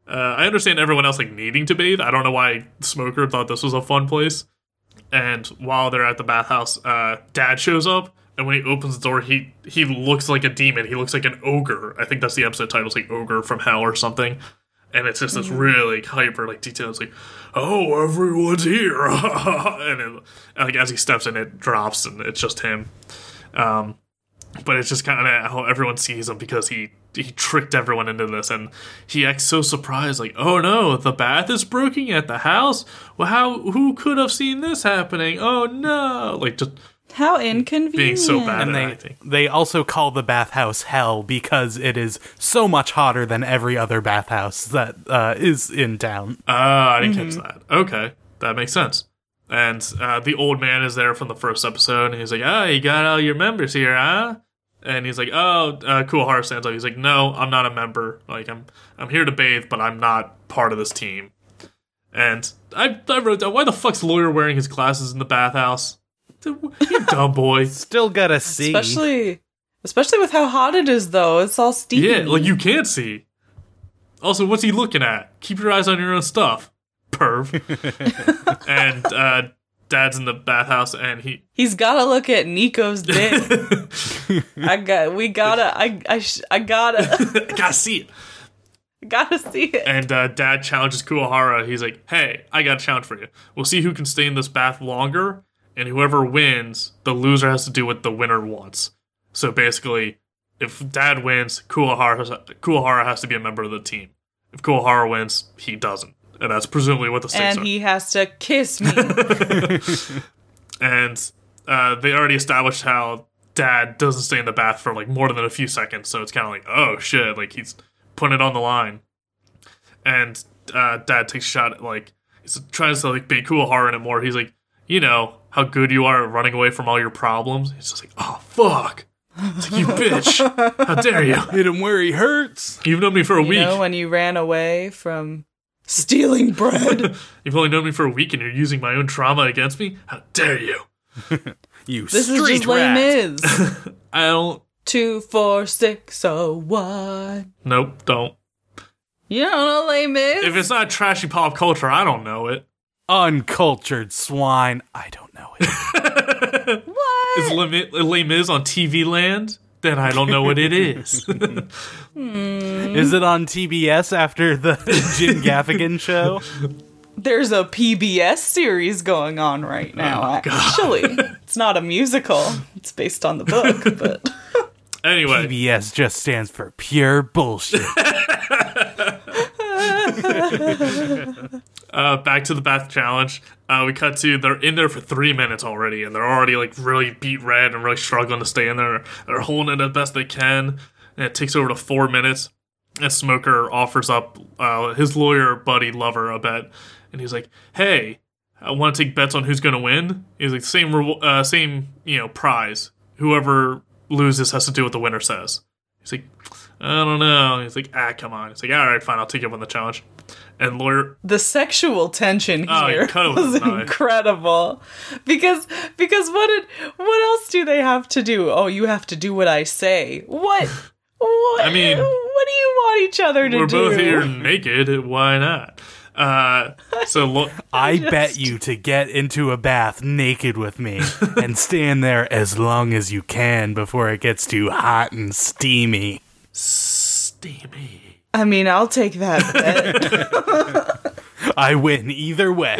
Uh, I understand everyone else like needing to bathe. I don't know why Smoker thought this was a fun place. And while they're at the bathhouse, uh, Dad shows up, and when he opens the door, he he looks like a demon. He looks like an ogre. I think that's the episode title, it's like ogre from hell or something. and it's just this really hyper like detail. It's like, oh, everyone's here, [LAUGHS] and, it, and like as he steps in, it drops, and it's just him. Um, but it's just kind of how everyone sees him because he he tricked everyone into this, and he acts so surprised, like, "Oh no, the bath is broken at the house. Well, how? Who could have seen this happening? Oh no!" Like just How inconvenient. being so bad And at they acting. they also call the bathhouse hell because it is so much hotter than every other bathhouse that uh, is in town. Ah, I didn't catch that. Okay, that makes sense. And uh, the old man is there from the first episode, and he's like, "Oh, you got all your members here, huh?" And he's like, "Oh, uh, cool." Heart stands up. He's like, "No, I'm not a member. Like, I'm I'm here to bathe, but I'm not part of this team." And I I wrote down, "Why the fuck's lawyer wearing his glasses in the bathhouse?" You [LAUGHS] dumb boy. Still gotta see. Especially, especially with how hot it is, though. It's all steamy. Yeah, like you can't see. Also, what's he looking at? Keep your eyes on your own stuff, perv. [LAUGHS] and uh, Dad's in the bathhouse, and he He's got to look at Nico's [LAUGHS] dick. I got. We gotta. I. I. Sh- I gotta. [LAUGHS] I gotta see it. [LAUGHS] gotta see it. And uh, Dad challenges Kuwahara. He's like, "Hey, I got a challenge for you. We'll see who can stay in this bath longer, and whoever wins, the loser has to do what the winner wants." So basically, if Dad wins, Kuwahara has, Kuwahara has to be a member of the team. If Kuwahara wins, he doesn't, and that's presumably what the stakes And are. he has to kiss me. [LAUGHS] and uh, they already established how dad doesn't stay in the bath for like more than a few seconds so it's kind of like oh shit like he's putting it on the line. And uh, dad takes a shot at like he's trying to like be cool hard in it more he's like you know how good you are at running away from all your problems? He's just like oh fuck. It's like you bitch. How dare you? Hit him where he hurts. you've known me for a you week. know, when you ran away from stealing bread. [LAUGHS] you've only known me for a week and you're using my own trauma against me how dare you [LAUGHS] You this is just Les rat. Mis. [LAUGHS] i don't Two, four, six, oh, one. nope don't You don't know Les Mis? if it's not trashy pop culture i don't know it Uncultured swine. I don't know it. what? Is Les Mi- Les on TV land? Then I don't know what it [LAUGHS] is. Hmm. Is it on TBS after the [LAUGHS] Jim Gaffigan show? There's a PBS series going on right oh now, Oh, actually. it's not a musical, it's based on the book, [LAUGHS] but. anyway, PBS just stands for pure bullshit. Uh, back to the bath challenge. Uh, we cut to they're in there for three minutes already, and they're already like really beat red and really struggling to stay in there. They're holding it as best they can, and it takes over to four minutes. And Smoker offers up uh, his lawyer buddy lover a bet, and he's like, "Hey, I want to take bets on who's going to win." He's like, "Same, uh, same, you know, prize. Whoever loses has to do what the winner says." He's like, "I don't know." He's like, "Ah, come on." He's like, "All right, fine, I'll take you up on the challenge." And lawyer The sexual tension Oh, here cut was incredible because because what did what else do they have to do? Oh, you have to do what I say. What? [LAUGHS] What? I mean, what do you want each other to do? we're both here naked. Why not? Uh, so lo- [LAUGHS] I just- bet you to get into a bath naked with me [LAUGHS] and stand there as long as you can before it gets too hot and steamy. steamy. I mean, I'll take that bet. [LAUGHS] I win either way.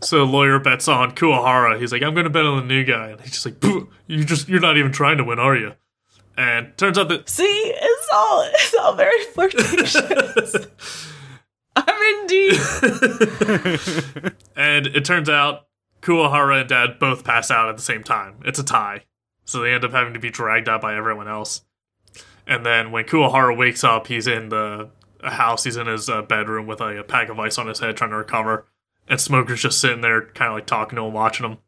So lawyer bets on Kuwahara. He's like, I'm gonna bet on the new guy, and he's just like, you just you're not even trying to win, are you? And turns out that See, it's all it's all very flirtatious. [LAUGHS] I'm in deep. [LAUGHS] and it turns out Kuwahara and Dad both pass out at the same time. It's a tie, so they end up having to be dragged out by everyone else. And then when Kuwahara wakes up, he's in the house. He's in his uh, bedroom with like, a pack of ice on his head, trying to recover. And Smoker's just sitting there, kind of like talking to him, watching him.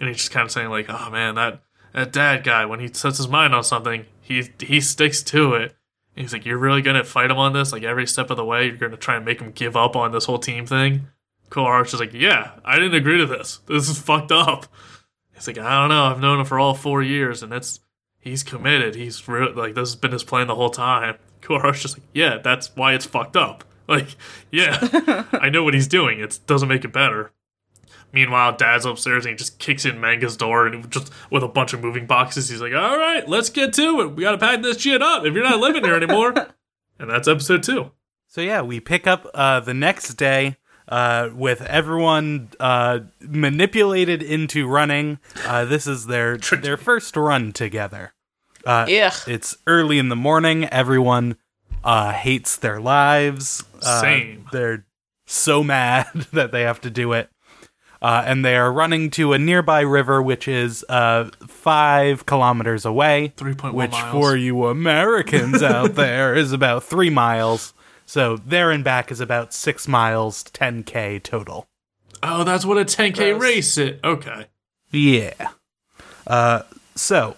And he's just kind of saying like, "Oh man, that that dad guy. When he sets his mind on something, he he sticks to it." And he's like, "You're really gonna fight him on this? Like every step of the way, you're gonna try and make him give up on this whole team thing?" Kuwahara's just like, "Yeah, I didn't agree to this. This is fucked up." He's like, "I don't know. I've known him for all four years, and it's he's committed. He's real. Like this has been his plan the whole time." Kuwahara's just like, "Yeah, that's why it's fucked up." [LAUGHS] Like, yeah, I know what he's doing. It doesn't make it better. Meanwhile, Dad's upstairs and he just kicks in Manga's door and just with a bunch of moving boxes. He's like, "All right, let's get to it. We gotta pack this shit up if you're not living here anymore." [LAUGHS] And that's episode two. So yeah, we pick up uh, the next day uh, with everyone uh, manipulated into running. Uh, this is their their first run together. Uh, Ugh. It's early in the morning. Everyone uh, hates their lives. Uh, Same. They're so mad [LAUGHS] that they have to do it. Uh, and they are running to a nearby river, which is uh, five kilometers away. 3.1 Which, miles. for you Americans out there, is about three miles. So there and back is about six miles, 10k total. Oh, that's what a 10k Gross. race is. Okay. Yeah. Uh, so,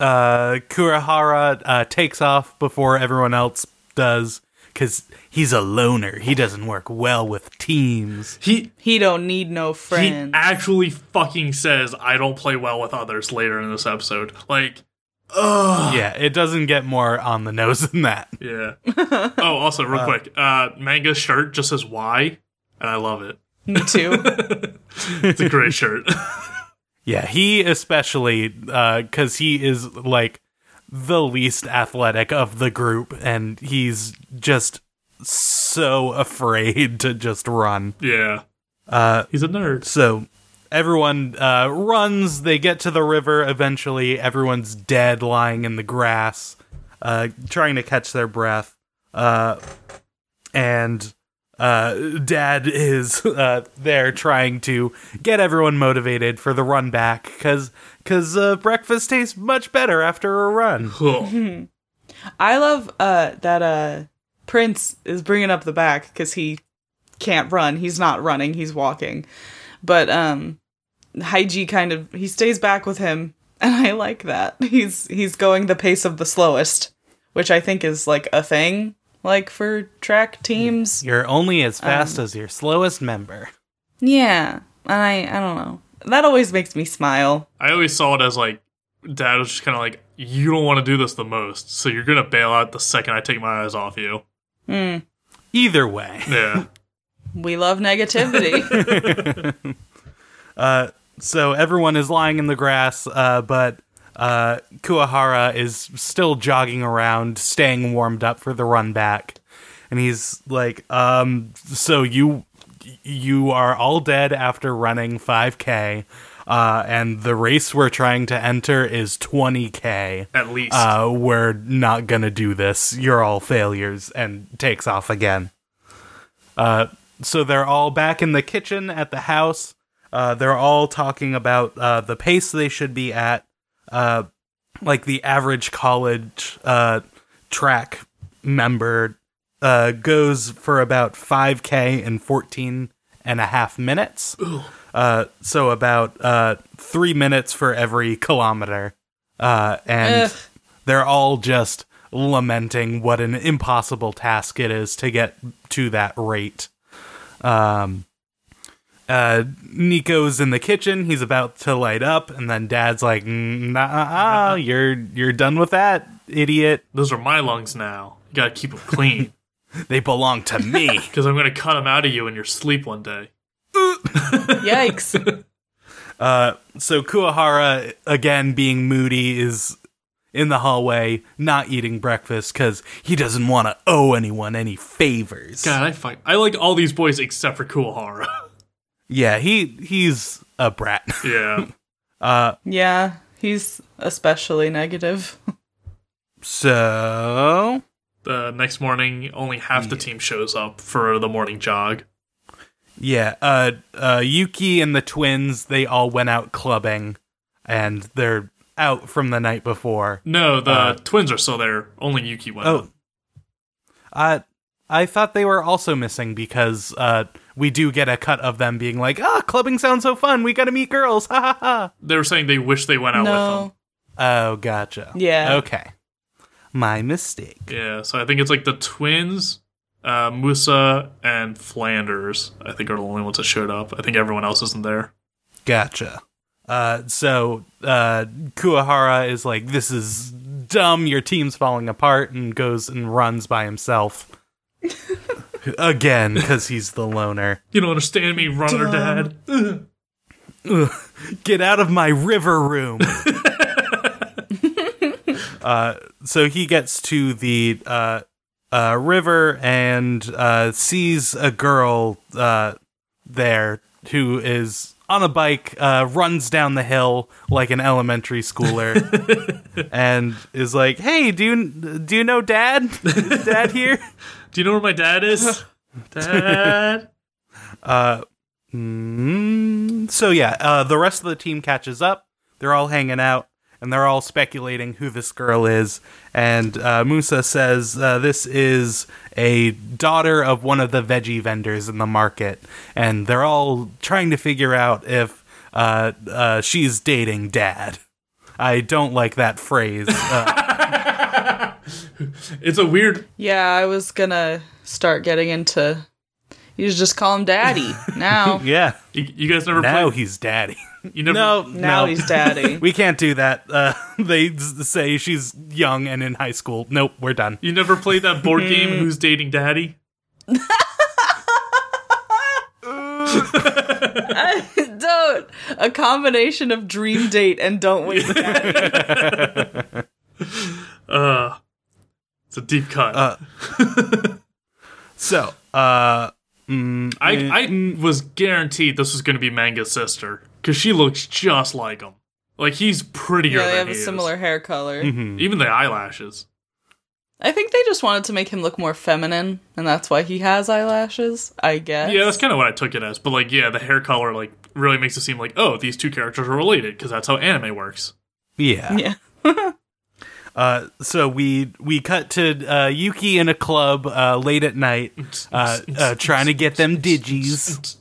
uh, Kurahara uh, takes off before everyone else does because he's a loner. He doesn't work well with teams. He He don't need no friends. he actually fucking says I don't play well with others later in this episode. Like, ugh. Yeah, it doesn't get more on the nose than that. Yeah. oh, also, real quick, uh, Manga's shirt just says Y, and I love it. Me too. [LAUGHS] It's a great shirt. [LAUGHS] Yeah, he especially because he is like the least athletic of the group, and he's just so afraid to just run. yeah. Uh, He's a nerd. so everyone uh, runs. They get to the river. Eventually, everyone's dead, lying in the grass, uh, trying to catch their breath. Uh, and uh, Dad is [LAUGHS] uh, there trying to get everyone motivated for the run back because because uh, breakfast tastes much better after a run. [LAUGHS] [LAUGHS] I love uh, that uh, Prince is bringing up the back because he can't run. He's not running. He's walking. But um, Haiji kind of he stays back with him, [LAUGHS] and I like that. He's he's going the pace of the slowest, which I think is like a thing, like for track teams. You're only as fast as your slowest member. Yeah, and I I don't know. That always makes me smile. I always saw it as like, Dad was just kind of like, you don't want to do this the most, so you're gonna bail out the second I take my eyes off you. Hmm. Either way. Yeah. [LAUGHS] We love negativity. [LAUGHS] Uh, so everyone is lying in the grass, uh, but uh, Kuahara is still jogging around, staying warmed up for the run back. And he's like, um, so you you are all dead after running 5k, uh, and the race we're trying to enter is 20k. At least. Uh, we're not gonna do this. You're all failures, and takes off again. Uh, so they're all back in the kitchen at the house. Uh, they're all talking about uh, the pace they should be at. Uh, like the average college uh, track member uh, goes for about 5K in 14 and a half minutes. Uh, so about uh, three minutes for every kilometer. Uh, and Ugh. they're all just lamenting what an impossible task it is to get to that rate. Um, uh, Nico's in the kitchen. He's about to light up, and then Dad's like, "Nah, you're you're done with that, idiot. Those are my lungs now. You gotta keep them clean, [LAUGHS] They belong to me." [LAUGHS] because I'm gonna cut them out of you in your sleep one day. [LAUGHS] Yikes. uh, so Kuahara, again being moody, is in the hallway, not eating breakfast because he doesn't want to owe anyone any favors. God, I fight. I like all these boys except for Kuahara. [LAUGHS] Yeah, he he's a brat. [LAUGHS] yeah. Uh, Yeah, he's especially negative. so The next morning, only half the team shows up for the morning jog. Yeah, uh, uh, Yuki and the twins, they all went out clubbing, and they're out from the night before. No, the Uh, twins are still there. Only Yuki went. Oh, uh, I thought they were also missing because, uh, we do get a cut of them being like, ah, clubbing sounds so fun, we gotta meet girls, [LAUGHS] ha ha ha. They were saying they wish they went out with them. Oh, gotcha. Yeah. Okay. My mistake. Yeah, so I think it's like the twins, uh, Musa, and Flanders. I think are the only ones that showed up. I think everyone else isn't there. Gotcha. Uh, so uh, Kuahara is like, "This is dumb. Your team's falling apart," and goes and runs by himself [LAUGHS] again because he's the loner. You don't understand me, runner dad. Ugh. Get out of my river room. [LAUGHS] uh, so he gets to the uh, uh, river and uh, sees a girl uh, there who is on a bike, uh, runs down the hill like an elementary schooler, [LAUGHS] and is like, "Hey, do you do you know Dad? Is Dad here?" [LAUGHS] Do you know where my dad is? [LAUGHS] dad. Mm, so yeah, uh, the rest of the team catches up. They're all hanging out, and they're all speculating who this girl is. And uh, Musa says uh, this is a daughter of one of the veggie vendors in the market, and they're all trying to figure out if uh, uh, she's dating Dad. I don't like that phrase. Uh, [LAUGHS] It's a weird. Yeah, I was gonna start getting into. You just call him Daddy [LAUGHS] now. yeah, You, you guys never now played. he's Daddy. You never. No, Now no. he's Daddy. [LAUGHS] We can't do that. Uh, [LAUGHS] they say she's young and in high school. Nope, we're done. You never played that board game. Who's dating daddy? [LAUGHS] don't. A combination of Dream Date and Don't Wake Daddy. Uh, it's a deep cut. Uh, So, uh, mm, I eh, I was guaranteed this was going to be Manga's sister because she looks just like him. Like he's prettier yeah, they than have he a is. similar hair color. mhm. Even the eyelashes. I think they just wanted to make him look more feminine, and that's why he has eyelashes. I guess. Yeah, that's kind of what I took it as. But like, yeah, the hair color like really makes it seem like oh, these two characters are related because that's how anime works. yeah. Yeah. [LAUGHS] Uh, so we we cut to uh, Yuki in a club uh, late at night, uh, uh, trying to get them digis.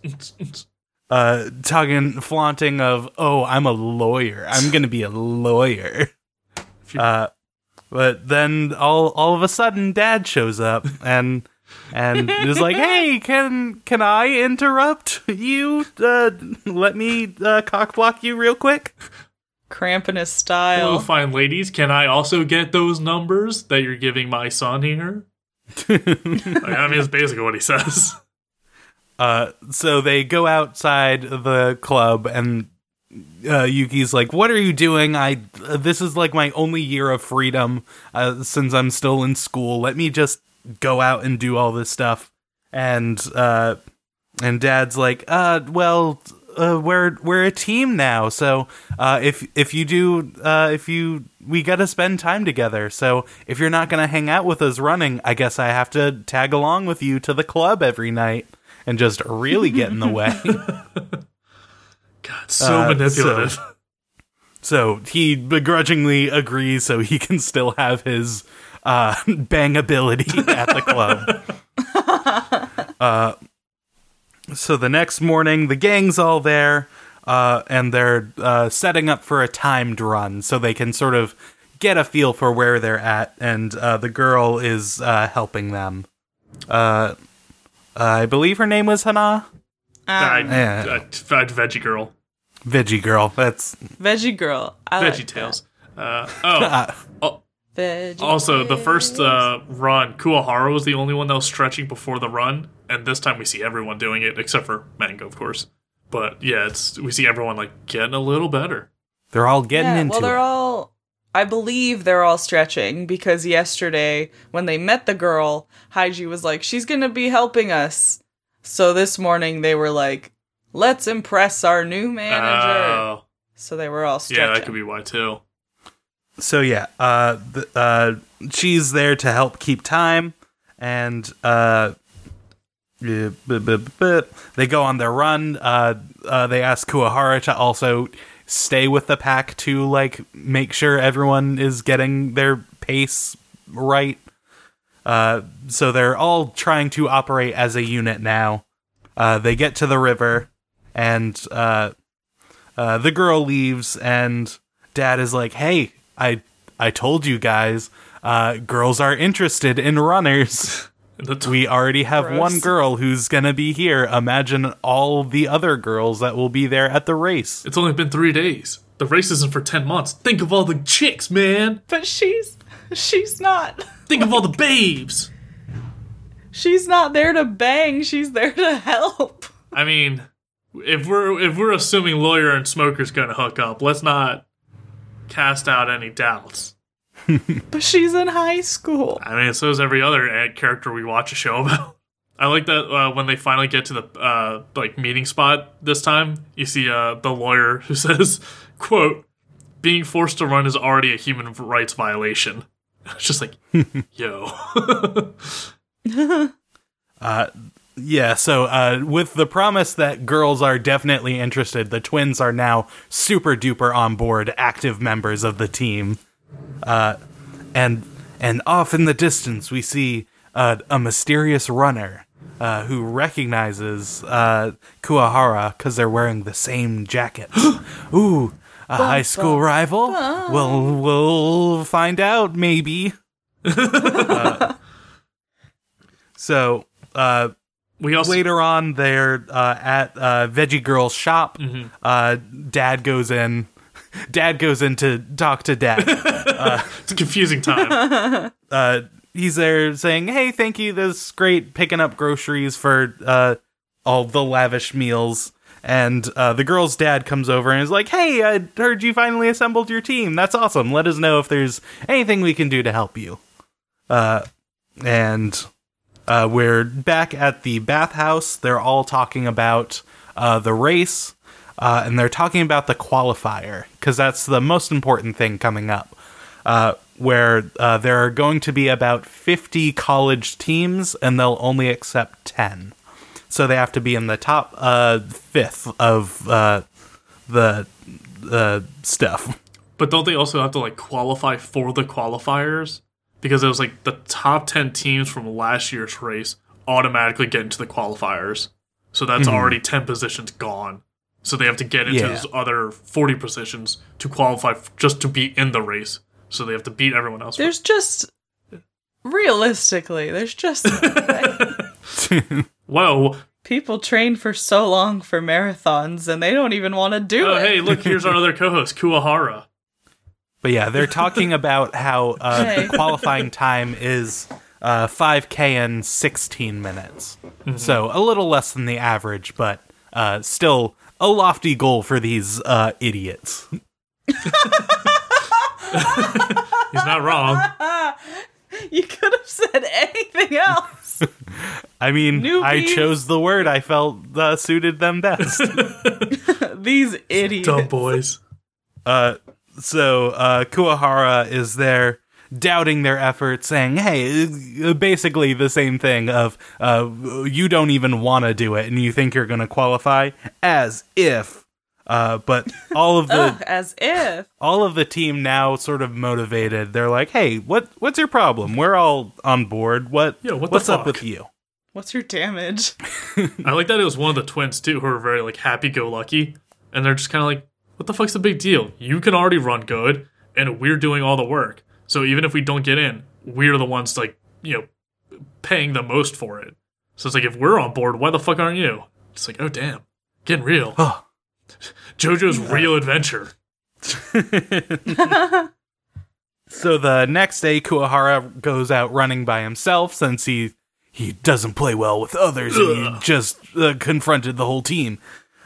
Uh, talking, flaunting of, oh, I'm a lawyer. I'm [LAUGHS] gonna be a lawyer. Uh, but then all all of a sudden, Dad shows up and and is like, [LAUGHS] "Hey, can can I interrupt you? Uh, let me uh, cockblock you real quick." Cramping his Hello, style. fine ladies. Can I also get those numbers that you're giving my son here? [LAUGHS] Like, I mean, it's basically what he says. Uh, so they go outside the club, and uh, Yuki's like, "What are you doing? I uh, this is like my only year of freedom uh, since I'm still in school. Let me just go out and do all this stuff." And uh, and Dad's like, "Uh, well." Uh, we're we're a team now, so uh, if if you do uh, if you we got to spend time together. So if you're not gonna hang out with us running, I guess I have to tag along with you to the club every night and just really get in the way. [LAUGHS] God, so Uh, manipulative. so- so he begrudgingly agrees so he can still have his uh, [LAUGHS] bangability at the club. [LAUGHS] uh, so the next morning, the gang's all there, uh, and they're uh, setting up for a timed run so they can sort of get a feel for where they're at, and uh, the girl is uh, helping them. Uh, I believe her name was Hana? I, Um, Yeah. I, I, veggie girl, Veggie girl. That's Veggie girl. I like veggie that. tails. Uh, oh, [LAUGHS] uh, oh, Veggie also the first uh, run, Kuwahara was the only one that was stretching before the run, and this time we see everyone doing it except for Manga, of course. But yeah, it's we see everyone like getting a little better. they're all getting yeah, into well, they're it. all. I believe they're all stretching because yesterday when they met the girl, Haiji was like, "She's gonna be helping us." So this morning they were like, "Let's impress our new manager." Oh, so they were all stretching. yeah, that could be why too. so yeah, uh, th- uh, she's there to help keep time, and uh, they go on their run. Uh, uh, they ask Kuahara to also stay with the pack to like make sure everyone is getting their pace right. Uh, so they're all trying to operate as a unit now. Uh, they get to the river, and uh, uh, the girl leaves, and Dad is like, "Hey, I I told you guys, uh, girls are interested in runners. [LAUGHS] And that's- We already have Gross. one girl who's gonna be here. Imagine all the other girls that will be there at the race." It's only been three days. The race isn't for ten months. Think of all the chicks, man. But she's she's not. Think of all the babes. She's not there to bang. She's there to help. I mean, if we're if we're assuming lawyer and smoker's gonna hook up, let's not cast out any doubts. [LAUGHS] but she's in high school. I mean, so is every other ant character we watch a show about. [LAUGHS] I like that uh, when they finally get to the uh, like meeting spot this time, you see uh, the lawyer who [LAUGHS] says, "quote Being forced to run is already a human rights violation." It's just like, yo, Yeah, so uh, with the promise that girls are definitely interested, the twins are now super duper on board, active members of the team. Uh, and and off in the distance, we see uh, a mysterious runner uh, who recognizes uh, Kuahara because they're wearing the same jacket. [GASPS] Ooh, a high school rival. Well, we'll find out maybe. [LAUGHS] Uh, so. Uh, we also later on they're uh, at uh, veggie girl's shop uh, dad goes in dad goes in to talk to dad. [LAUGHS] It's a confusing time. [LAUGHS] uh, he's there saying hey thank you. This is great picking up groceries for uh, all the lavish meals. And uh, the girl's dad comes over and is like hey i heard you finally assembled your team. That's awesome. Let us know if there's anything we can do to help you. Uh, and uh, we're back at the bathhouse. They're all talking about uh, the race, uh, and they're talking about the qualifier because that's the most important thing coming up. Uh, where uh, there are going to be about 50 college teams, and they'll only accept 10. So they have to be in the top uh, fifth of uh, the the stuff. But don't they also have to like qualify for the qualifiers? Because it was like the top 10 teams from last year's race automatically get into the qualifiers. So that's already 10 positions gone. So they have to get into Yeah. those other 40 positions to qualify f- just to be in the race. So they have to beat everyone else. There's just realistically, there's just [LAUGHS] [LAUGHS] Whoa. people train for so long for marathons and they don't even want to do Oh, it. hey, look, here's our other [LAUGHS] co host, Kuahara. But yeah, they're talking about how uh, Hey. the qualifying time is uh, 5K in 16 minutes. So a little less than the average, but uh, still a lofty goal for these uh, idiots. He's not wrong. [LAUGHS] You could have said anything else. [LAUGHS] I mean, I chose the word I felt uh, suited them best. [LAUGHS] These idiots. Dumb boys. uh, so uh, Kuahara is there doubting their efforts, saying, "Hey, uh, basically the same thing of uh, you don't even want to do it, and you think you're going to qualify, as if." Uh, but all of the [LAUGHS] Ugh, as if. all of the team now sort of motivated. They're like, "Hey, what what's your problem? We're all on board. What Yeah, what the what's up fuck?" with you?" What's your damage? [LAUGHS] I like that it was one of the twins, too, who are very, like, happy go lucky. And they're just kind of like, what the fuck's the big deal? You can already run good, and we're doing all the work. So even if we don't get in, we're the ones, like, you know, paying the most for it. So it's like, if we're on board, why the fuck aren't you? It's like, oh, damn. Getting real. Oh. [LAUGHS] JoJo's real adventure. [LAUGHS] [LAUGHS] So the next day, Kuahara goes out running by himself since he he doesn't play well with others, and he just uh, confronted the whole team.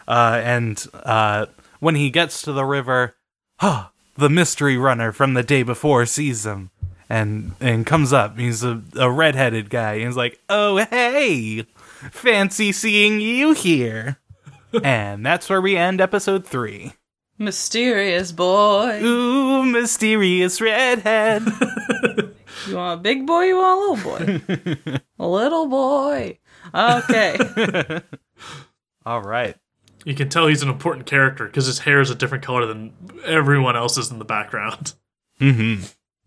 Uh, and uh, when he gets to the river, huh, the mystery runner from the day before sees him and and comes up. He's a, a redheaded guy. And he's like, "Oh hey, fancy seeing you here." and that's where we end episode three. Mysterious boy. Ooh, mysterious redhead. [LAUGHS] You want a big boy? You want a little boy? [LAUGHS] a little boy. Okay. [LAUGHS] All right. You can tell he's an important character because his hair is a different color than everyone else's in the background. [LAUGHS] Mm-hmm.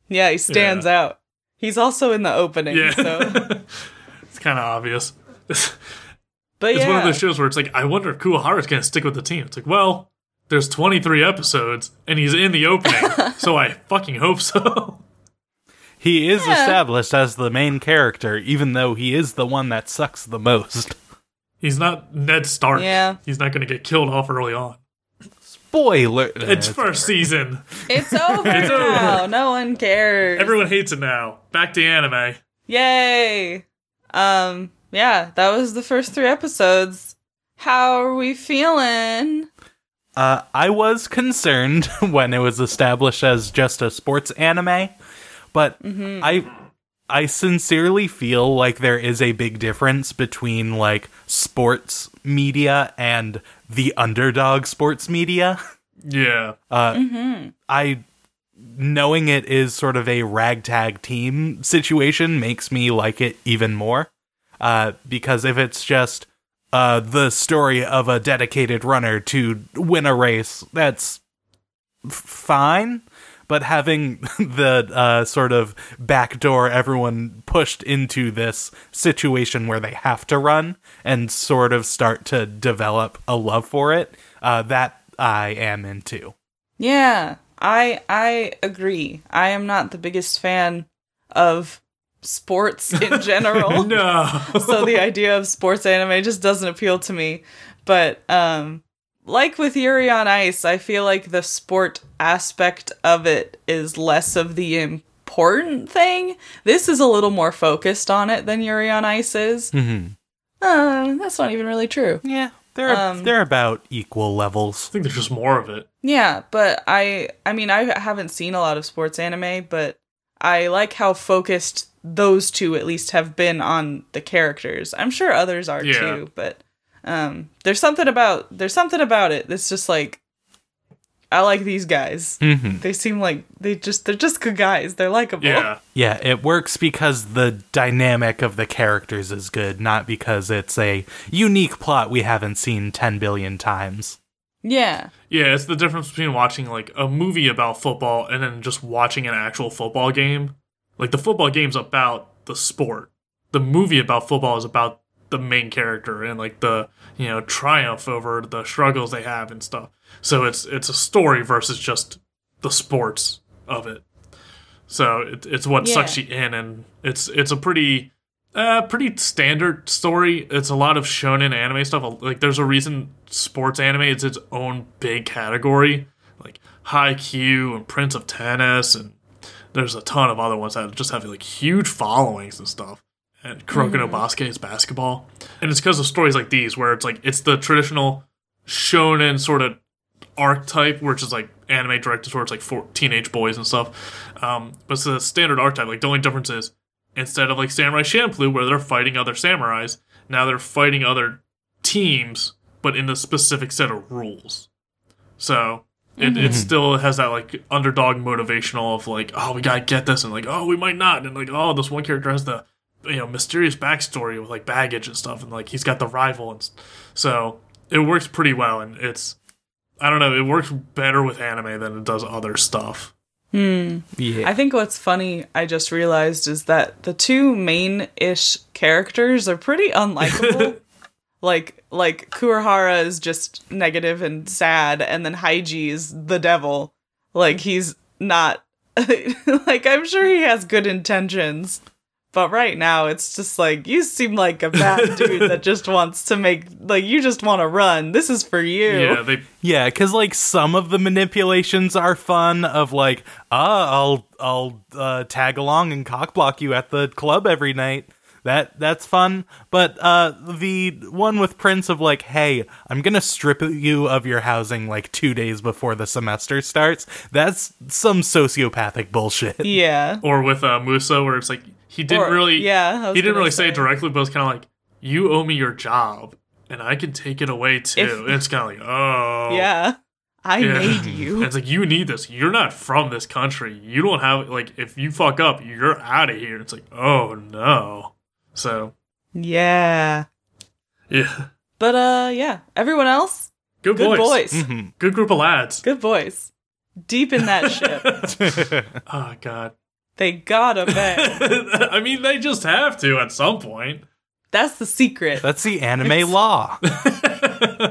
Yeah, he stands out. He's also in the opening. Yeah. So. [LAUGHS] it's kind of obvious. [LAUGHS] It's But yeah. one of those shows where it's like, I wonder if Kuwahara's going to stick with the team. It's like, well, there's 23 episodes and he's in the opening, so I fucking hope so. He is Yeah. established as the main character, even though he is the one that sucks the most. He's not Ned Stark. Yeah. He's not going to get killed off early on. Spoiler. It's first season. It's [LAUGHS] over It's over. No one cares. Everyone hates it now. Back to anime. Yay. Um, yeah, that was the first three episodes. How are we feeling? Uh, I was concerned [LAUGHS] when it was established as just a sports anime but I I sincerely feel like there is a big difference between like sports media and the underdog sports media. Yeah. I knowing it is sort of a ragtag team situation makes me like it even more. Uh, because if it's just uh, the story of a dedicated runner to win a race, that's f- fine. But having [LAUGHS] the uh, sort of backdoor everyone pushed into this situation where they have to run and sort of start to develop a love for it, uh, that I am into. Yeah, I I agree. I am not the biggest fan of sports in [LAUGHS] general. No. [LAUGHS] so the idea of sports anime just doesn't appeal to me. But um like with Yuri on Ice, I feel like the sport aspect of it is less of the important thing. This is a little more focused on it than Yuri on Ice is. Mm-hmm. Uh, that's not even really true. Yeah, they're Um, they're about equal levels. I think there's just more of it. Yeah, but I I mean I haven't seen a lot of sports anime, but I like how focused those two at least have been on the characters. I'm sure others are Yeah. too, but um there's something about there's something about it that's just like I like these guys. Mm-hmm. They seem like they just they're just good guys. They're likable. Yeah. Yeah, it works because the dynamic of the characters is good, not because it's a unique plot we haven't seen ten billion times. Yeah. Yeah, it's the difference between watching like a movie about football and then just watching an actual football game. Like the football game's about the sport. The movie about football is about the main character and like the, you know, triumph over the struggles they have and stuff. So it's it's a story versus just the sports of it. So it, it's what Yeah. sucks you in and it's it's a pretty uh, pretty standard story. It's a lot of shonen anime stuff. Like, there's a reason sports anime is its own big category. Like Haikyuu and Prince of Tennis, and there's a ton of other ones that just have like huge followings and stuff. And Kuroko no Basket is basketball, and it's because of stories like these where it's like it's the traditional shonen sort of archetype, which is like anime directed towards like for teenage boys and stuff. Um, but it's the standard archetype. Like the only difference is instead of like Samurai Champloo, where they're fighting other samurais, now they're fighting other teams, but in a specific set of rules. So it, it still has that like underdog motivational of like, oh, we gotta get this, and like, oh, we might not, and like, oh, this one character has the you know mysterious backstory with like baggage and stuff, and like he's got the rival, and so it works pretty well, and it's I don't know, it works better with anime than it does other stuff. Hmm. Yeah, I think what's funny, I just realized, is that the two main ish characters are pretty unlikable. [LAUGHS] like like Kurahara is just negative and sad, and then Haiji is the devil. Like he's not [LAUGHS] like I'm sure he has good intentions. But right now it's just like you seem like a bad [LAUGHS] dude that just wants to make like you just want to run. This is for you. Yeah, they yeah, because like some of the manipulations are fun. Of like, ah, I'll I'll uh, tag along and cockblock you at the club every night. That that's fun. But uh, the one with Prince of like, hey, I'm gonna strip you of your housing like two days before the semester starts. That's some sociopathic bullshit. Yeah. or with uh, Musa, where it's like he didn't Or- really, yeah, he didn't really say it directly, but it's kind of like you owe me your job, and I can take it away too. If- and it's kind of like, oh, Yeah. I Yeah. made And [LAUGHS] you. it's like you need this. You're not from this country. You don't have like if you fuck up, you're out of here. It's like, oh no. So Yeah. yeah, But uh yeah, everyone else, good, good boys. boys. Mhm. Good group of lads. Good boys. Deep in that ship. [LAUGHS] Oh god. They gotta [LAUGHS] bet. I mean, they just have to at some point. That's the secret. That's the anime law. [LAUGHS]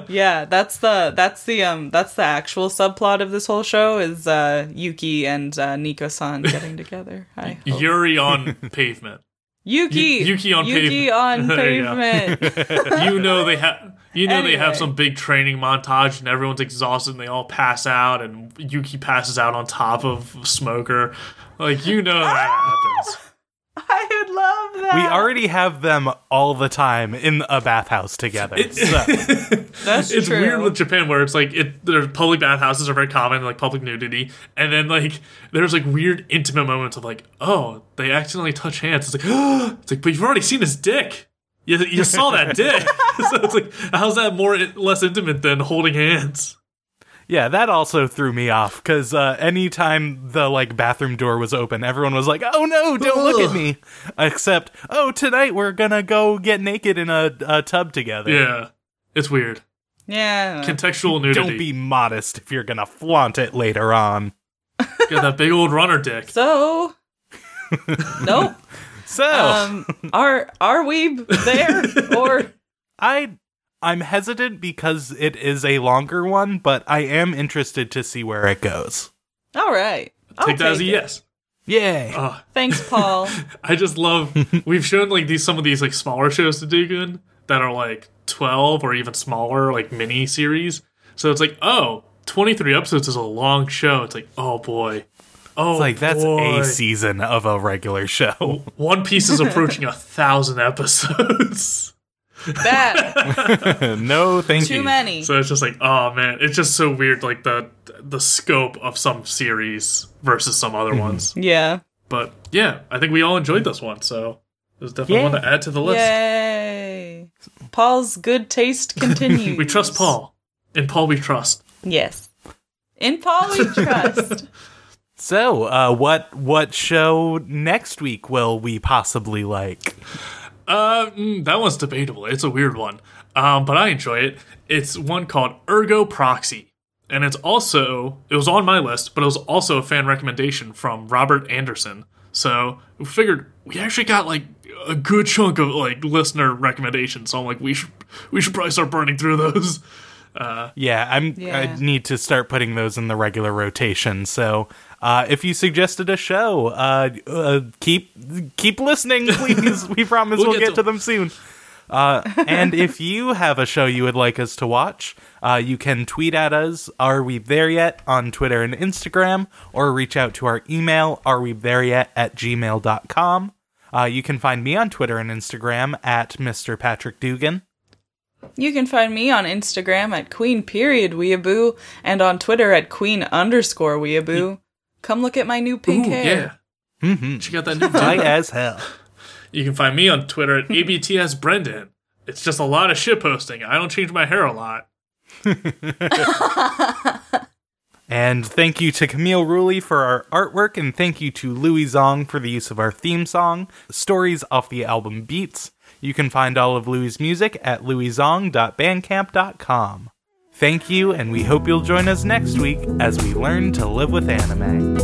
Yeah, that's the that's the um that's the actual subplot of this whole show is uh Yuki and uh Nico-san getting together. I. Yuri on pavement. Yuki Yu- Yuki on Yuki pavement. on [LAUGHS] There [LAUGHS] you pavement. you know they have you know they have some big training montage and everyone's exhausted and they all pass out and Yuki passes out on top of Smoker. Like you know that [LAUGHS] happens. I would love love that. We already have them all the time in a bathhouse together. so, [LAUGHS] That's it's true. weird with Japan where it's like it their public bathhouses are very common, like public nudity, and then like there's like weird intimate moments of like, oh, they accidentally touch hands. It's like, [GASPS] it's like, but you've already seen his dick. You, you saw that dick. [LAUGHS] so it's like, how's that more less intimate than holding hands? Yeah, that also threw me off because uh, anytime the like bathroom door was open, everyone was like, "Oh no, don't look at me!" Except, "Oh, tonight we're gonna go get naked in a, a tub together." Yeah, it's weird. yeah. Contextual nudity. Don't be modest if you're gonna flaunt it later on. Got that big old runner dick. so, [LAUGHS] nope. So Um, are are we there or [LAUGHS] I I'm hesitant because it is a longer one, but I am interested to see where it goes. all right? I'll Take that as a it. yes. Yay! Uh, Thanks, Paul. [LAUGHS] I just love [LAUGHS] we've shown like these some of these like smaller shows to Dugan that are like 12 or even smaller like mini series. So it's like, oh, 23 episodes is a long show. It's like, oh boy. Oh It's like that's boy. a season of a regular show. One Piece is approaching [LAUGHS] a thousand episodes. Bad. [LAUGHS] no, thank Too you. Too many. So it's just like, oh man, it's just so weird like the the scope of some series versus some other ones. Yeah. But yeah, I think we all enjoyed this one, so there's definitely Yeah. one to add to the list. Yay. Paul's good taste [LAUGHS] continues. We trust Paul. In Paul we trust. Yes. In Paul we [LAUGHS] trust. So, uh, what what show next week will we possibly like? Uh, mm, that one's debatable. It's a weird one. Um, but I enjoy it. It's one called Ergo Proxy. And it's also, it was on my list, but it was also a fan recommendation from Robert Anderson. So we figured we actually got like a good chunk of like listener recommendations. So I'm like, we should, we should probably start burning through those. Yeah, I'm. Yeah. I need to start putting those in the regular rotation. So, uh, if you suggested a show, uh, uh, keep keep listening, [LAUGHS] please. we promise We'll we'll, get get, to to them soon. Uh, and [LAUGHS] if you have a show you would like us to watch, uh, you can tweet at us, Are We There Yet, on Twitter and Instagram, or reach out to our email, Are We There Yet, at gmail.com. Uh, you can find me on Twitter and Instagram at Mr. Patrick Dugan. You can find me on Instagram at queen period weeaboo and on Twitter at queen underscore weeaboo. Come look at my new pink Ooh, hair. yeah. Mm-hmm. Check out that new [LAUGHS] High video. as hell. You can find me on Twitter at ABTS Brendan. It's just a lot of shit posting. I don't change my hair a lot. [LAUGHS] And thank you to Camille Ruley for our artwork, and thank you to Louie Zong for the use of our theme song, Stories off the album Beats. You can find all of Louie's music at louiezong.bandcamp.com. Thank you, and we hope you'll join us next week as we learn to live with anime.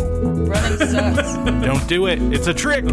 Running sucks. Don't do it, it's a trick!